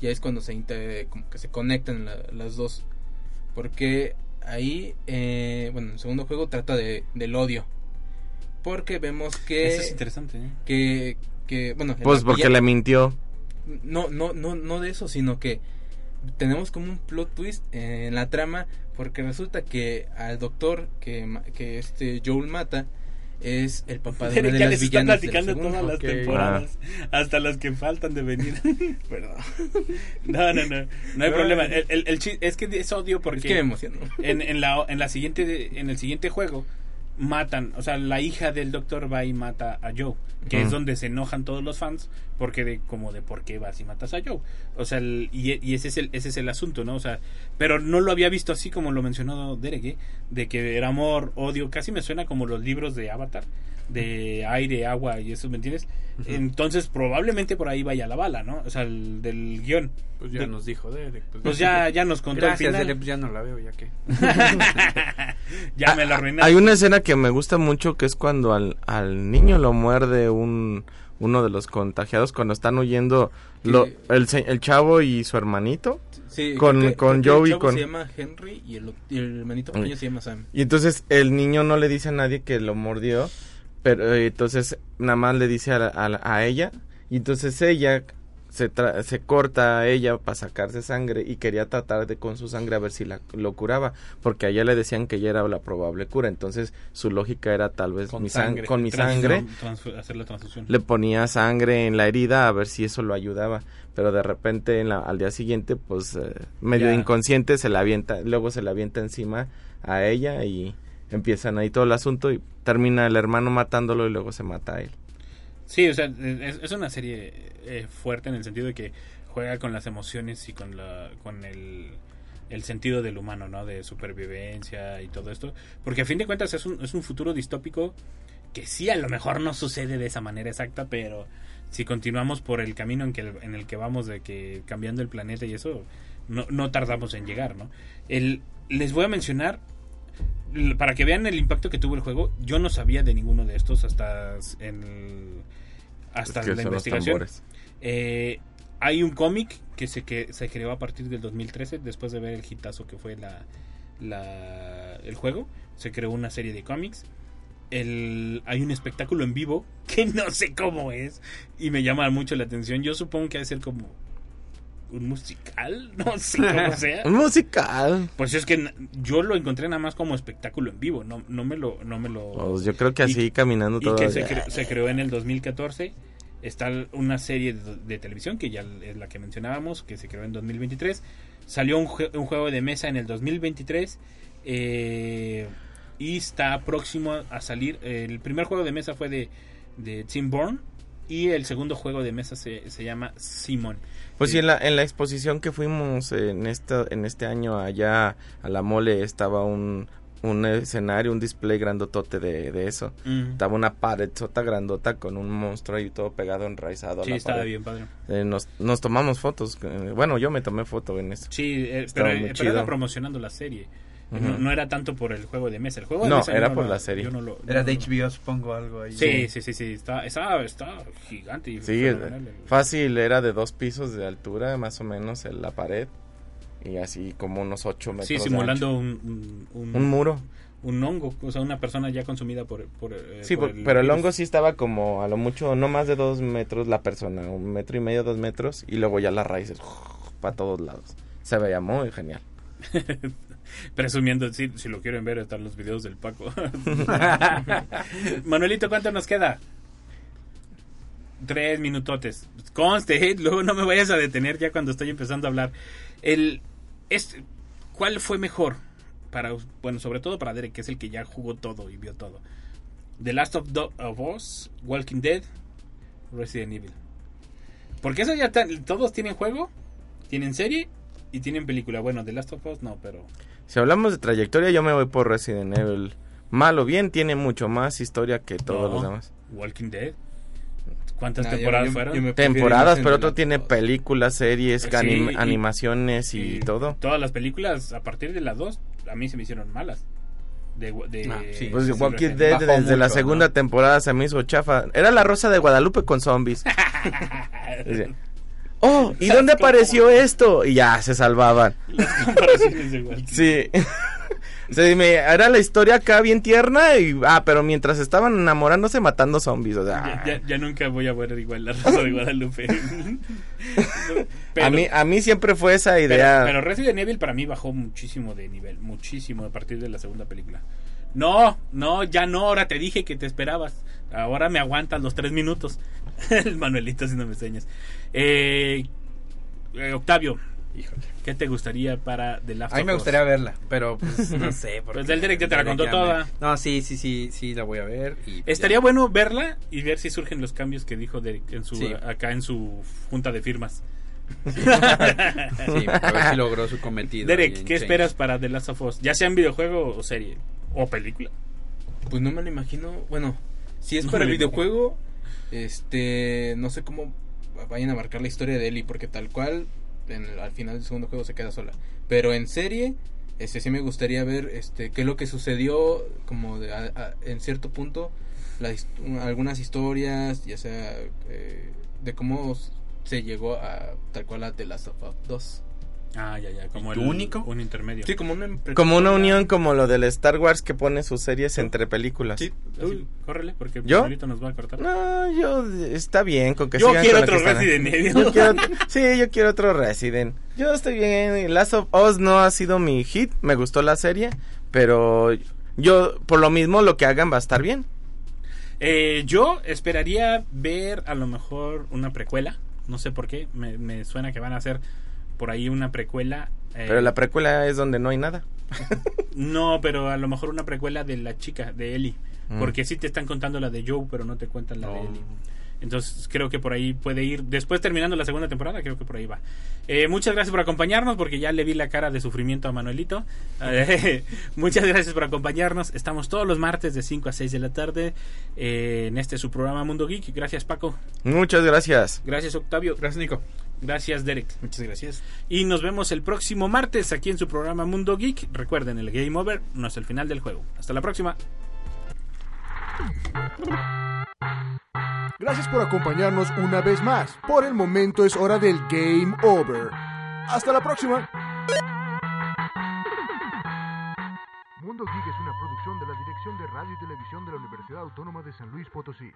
ya es cuando se inter- como que se conectan la- las dos. Porque ahí, eh, bueno, en el segundo juego trata de, del odio. Porque vemos que, Eso es interesante, ¿eh? que, que, bueno, en Pues porque le mintió. no, no, no, no de eso, sino que tenemos como un plot twist en la trama porque resulta que al doctor que, ma- que este Joel mata es el papá de una de ya las villanas del platicando todas las temporadas, hasta las que faltan de venir. [laughs] Perdón. No, no, no, no hay Ay. problema. El, el- el chi- es que es odio porque Es que me emociono. en, en la en la siguiente en el siguiente juego matan, o sea, la hija del doctor va y mata a Joe, que es donde se enojan todos los fans porque de como de por qué vas y matas a Joe. O sea, el- y, y ese es el ese es el asunto, ¿no? O sea, pero no lo había visto así como lo mencionó Derek, ¿eh? de que era amor, odio, casi me suena como los libros de Avatar, de aire, agua y eso, ¿me entiendes? Entonces, probablemente por ahí vaya la bala, ¿no? O sea, el del guion. Pues ya De- nos dijo Derek. Pues ya ya nos contó Gracias, el final. Derek. pues Ya no la veo, ya que. [laughs] ya me lo arruinaste. Hay una escena que me gusta mucho que es cuando al, al niño lo muerde un uno de los contagiados cuando están huyendo lo- el, el chavo y su hermanito. Sí, Con- que- con creo que Joe y el chavo con- se llama Henry y el, y el hermanito pequeño se llama Sam. Y entonces el niño no le dice a nadie que lo mordió, pero entonces nada más le dice a, a a ella. Y entonces ella se, tra- se corta a ella para sacarse sangre y quería tratar de con su sangre a ver si la, lo curaba, porque a ella le decían que ella era la probable cura. Entonces su lógica era tal vez Con mi sang- sangre. con mi sangre hacer la transfusión. le ponía sangre en la herida a ver si eso lo ayudaba. Pero de repente en la- al día siguiente, pues eh, medio Ya. inconsciente, se la avienta, luego se la avienta encima a ella y empiezan ahí todo el asunto y termina el hermano matándolo y luego se mata a él. Sí, o sea, es, una serie eh, fuerte en el sentido de que juega con las emociones y con la con el, el sentido del humano, ¿no? De supervivencia y todo esto. Porque a fin de cuentas es un, es un futuro distópico que sí a lo mejor no sucede de esa manera exacta, pero si continuamos por el camino en, que, en el que vamos de que cambiando el planeta y eso, no, no tardamos en llegar, ¿no? El, les voy a mencionar para que vean el impacto que tuvo el juego. Yo no sabía de ninguno de estos hasta en el- hasta Es que la investigación. Eh, hay un cómic que se, que se creó a partir del 2013, después de ver el hitazo que fue la, la- el juego. Se creó una serie de cómics. El, hay un espectáculo en vivo [laughs] que no sé cómo es y me llama mucho la atención. Yo supongo que ha de ser como un musical, [laughs] no sé [laughs] cómo sea. Un musical. Pues es que yo lo encontré nada más como espectáculo en vivo, no, no me lo... No me lo Pues yo creo que así y- caminando y todo. que se, cre- se creó en el 2014. Está una serie de, de televisión que ya es la que mencionábamos, que se creó en 2023. Salió un, jue- un juego de mesa en el 2023. eh, y está próximo a salir. El primer juego de mesa fue de, de Tim Bourne. Y el segundo juego de mesa se, se llama Simon. Pues sí, en la, en la exposición que fuimos en, esta, en este año allá a la mole estaba un, un escenario, un display grandotote de, de eso. Mm. Estaba una pared sota grandota con un monstruo ahí todo pegado, enraizado a Sí, la estaba pared. bien padre. Eh, nos, nos tomamos fotos. eh, Bueno, yo me tomé foto en eso. Sí, eh, pero, eh, pero era promocionando la serie. No, no era tanto por el juego de mesa. El juego de No, mesa era no por lo- la serie. yo no lo- Era no de HBO, supongo, algo ahí. Sí, sí, sí, sí. Está, está, está gigante. Y Sí, el- fácil, era de dos pisos de altura, más o menos, en la pared. Y así como unos ocho metros. Sí, de simulando ancho. un, un, Un muro. Un hongo. O sea, una persona ya consumida por. por eh, Sí, por por- pero el hongo sí estaba como a lo mucho, no más de dos metros la persona, un metro y medio, dos metros, y luego ya las raíces [laughs] para todos lados. Se veía muy genial. [laughs] [laughs] Presumiendo, sí, si lo quieren ver, están los videos del Paco. [laughs] [laughs] Manuelito, ¿cuánto nos queda? Tres minutotes. Conste, ¿eh? luego no me vayas a detener ya cuando estoy empezando a hablar. El, es, ¿Cuál fue mejor? Para, bueno, sobre todo para Derek, que es el que ya jugó todo y vio todo. The Last of, Do- of Us, Walking Dead, Resident Evil. Porque eso ya están, todos tienen juego, tienen serie y tienen película. Bueno, The Last of Us no, pero... Si hablamos de trayectoria, yo me voy por Resident Evil. Mal o bien, tiene mucho más historia que todos No. los demás. Walking Dead. ¿Cuántas Nah, temporadas yo- fueron? yo Temporadas, pero otro tiene películas, series, Sí, anim- y- animaciones y, todo. Todas las películas, a partir de las dos, a mí se me hicieron malas. De, de- Ah, sí. Pues Walking Dead Bajó desde la segunda ¿no? temporada se me hizo chafa. Era la Rosa de Guadalupe con zombies. [laughs] Oh, ¿y dónde apareció esto? Y ya se salvaban. [laughs] Las comparaciones Walking Sí. [laughs] Sí, me- era la historia acá bien tierna y ah, pero mientras estaban enamorándose matando zombies, o sea, Ya, ya- ya nunca voy a ver igual la Rosa de Guadalupe. [laughs] a mí a mí siempre fue esa pero, idea. pero Resident Evil para mí bajó muchísimo de nivel, muchísimo a partir de la segunda película. No, no, ya no, ahora te dije que te esperabas. Ahora me aguantas los tres minutos. El Manuelito haciendo me señas. Eh, eh, Octavio, ¿qué te gustaría para The Last A mí me Us? gustaría verla, pero pues [laughs] no sé. Pues el Derek ya te la contó toda. No, sí, sí, sí, sí, la voy a ver. Y Estaría ya. bueno verla y ver si surgen los cambios que dijo Derek en su, Sí. acá en su junta de firmas. Sí, [laughs] a ver si logró su cometido. Derek, ¿qué Change. esperas para The Last of Us? Ya sea en videojuego o serie o película. Pues no me lo imagino. Bueno, si es No para el videojuego, este, no sé cómo vayan a marcar la historia de Ellie, porque tal cual, en el- al final del segundo juego se queda sola. Pero en serie, este, sí me gustaría ver, este, qué es lo que sucedió, como de- a- en cierto punto, la algunas historias, ya sea eh, de cómo se llegó a tal cual a The Last of Us 2. Ah, ya, ya, como ¿Y el tú único? un intermedio. Sí, como una empre- Como una unión como lo del Star Wars que pone sus series entre películas. Sí, Tú, córrele, porque ¿Yo? ahorita nos va a cortar. No, yo está bien con que Yo sigan quiero con otro que Resident Evil. Yo quiero- sí, yo quiero otro Resident. Yo estoy bien. Last of Us no ha sido mi hit. Me gustó la serie, pero yo por lo mismo lo que hagan va a estar bien. Eh, yo esperaría ver a lo mejor una precuela. No sé por qué. Me, me suena que van a hacer por ahí una precuela. eh, Pero la precuela es donde no hay nada. [laughs] No, pero a lo mejor una precuela de la chica, de Ellie. Mm. Porque sí te están contando la de Joe, pero no te cuentan la de. Ellie. Entonces creo que por ahí puede ir. Después terminando la segunda temporada, creo que por ahí va. Eh, muchas gracias por acompañarnos, porque ya le vi la cara de sufrimiento a Manuelito. Eh, [laughs] muchas gracias por acompañarnos. Estamos todos los martes de 5 a 6 de la tarde eh, en este su programa Mundo Geek. Gracias Paco. Muchas gracias. Gracias Octavio. Gracias, Nico. Gracias, Derek. Muchas gracias. Y nos vemos el próximo martes aquí en su programa Mundo Geek. Recuerden, el Game Over no es el final del juego. Hasta la próxima. Gracias por acompañarnos una vez más. Por el momento es hora del Game Over. Hasta la próxima. Mundo Geek es una producción de la Dirección de Radio y Televisión de la Universidad Autónoma de San Luis Potosí.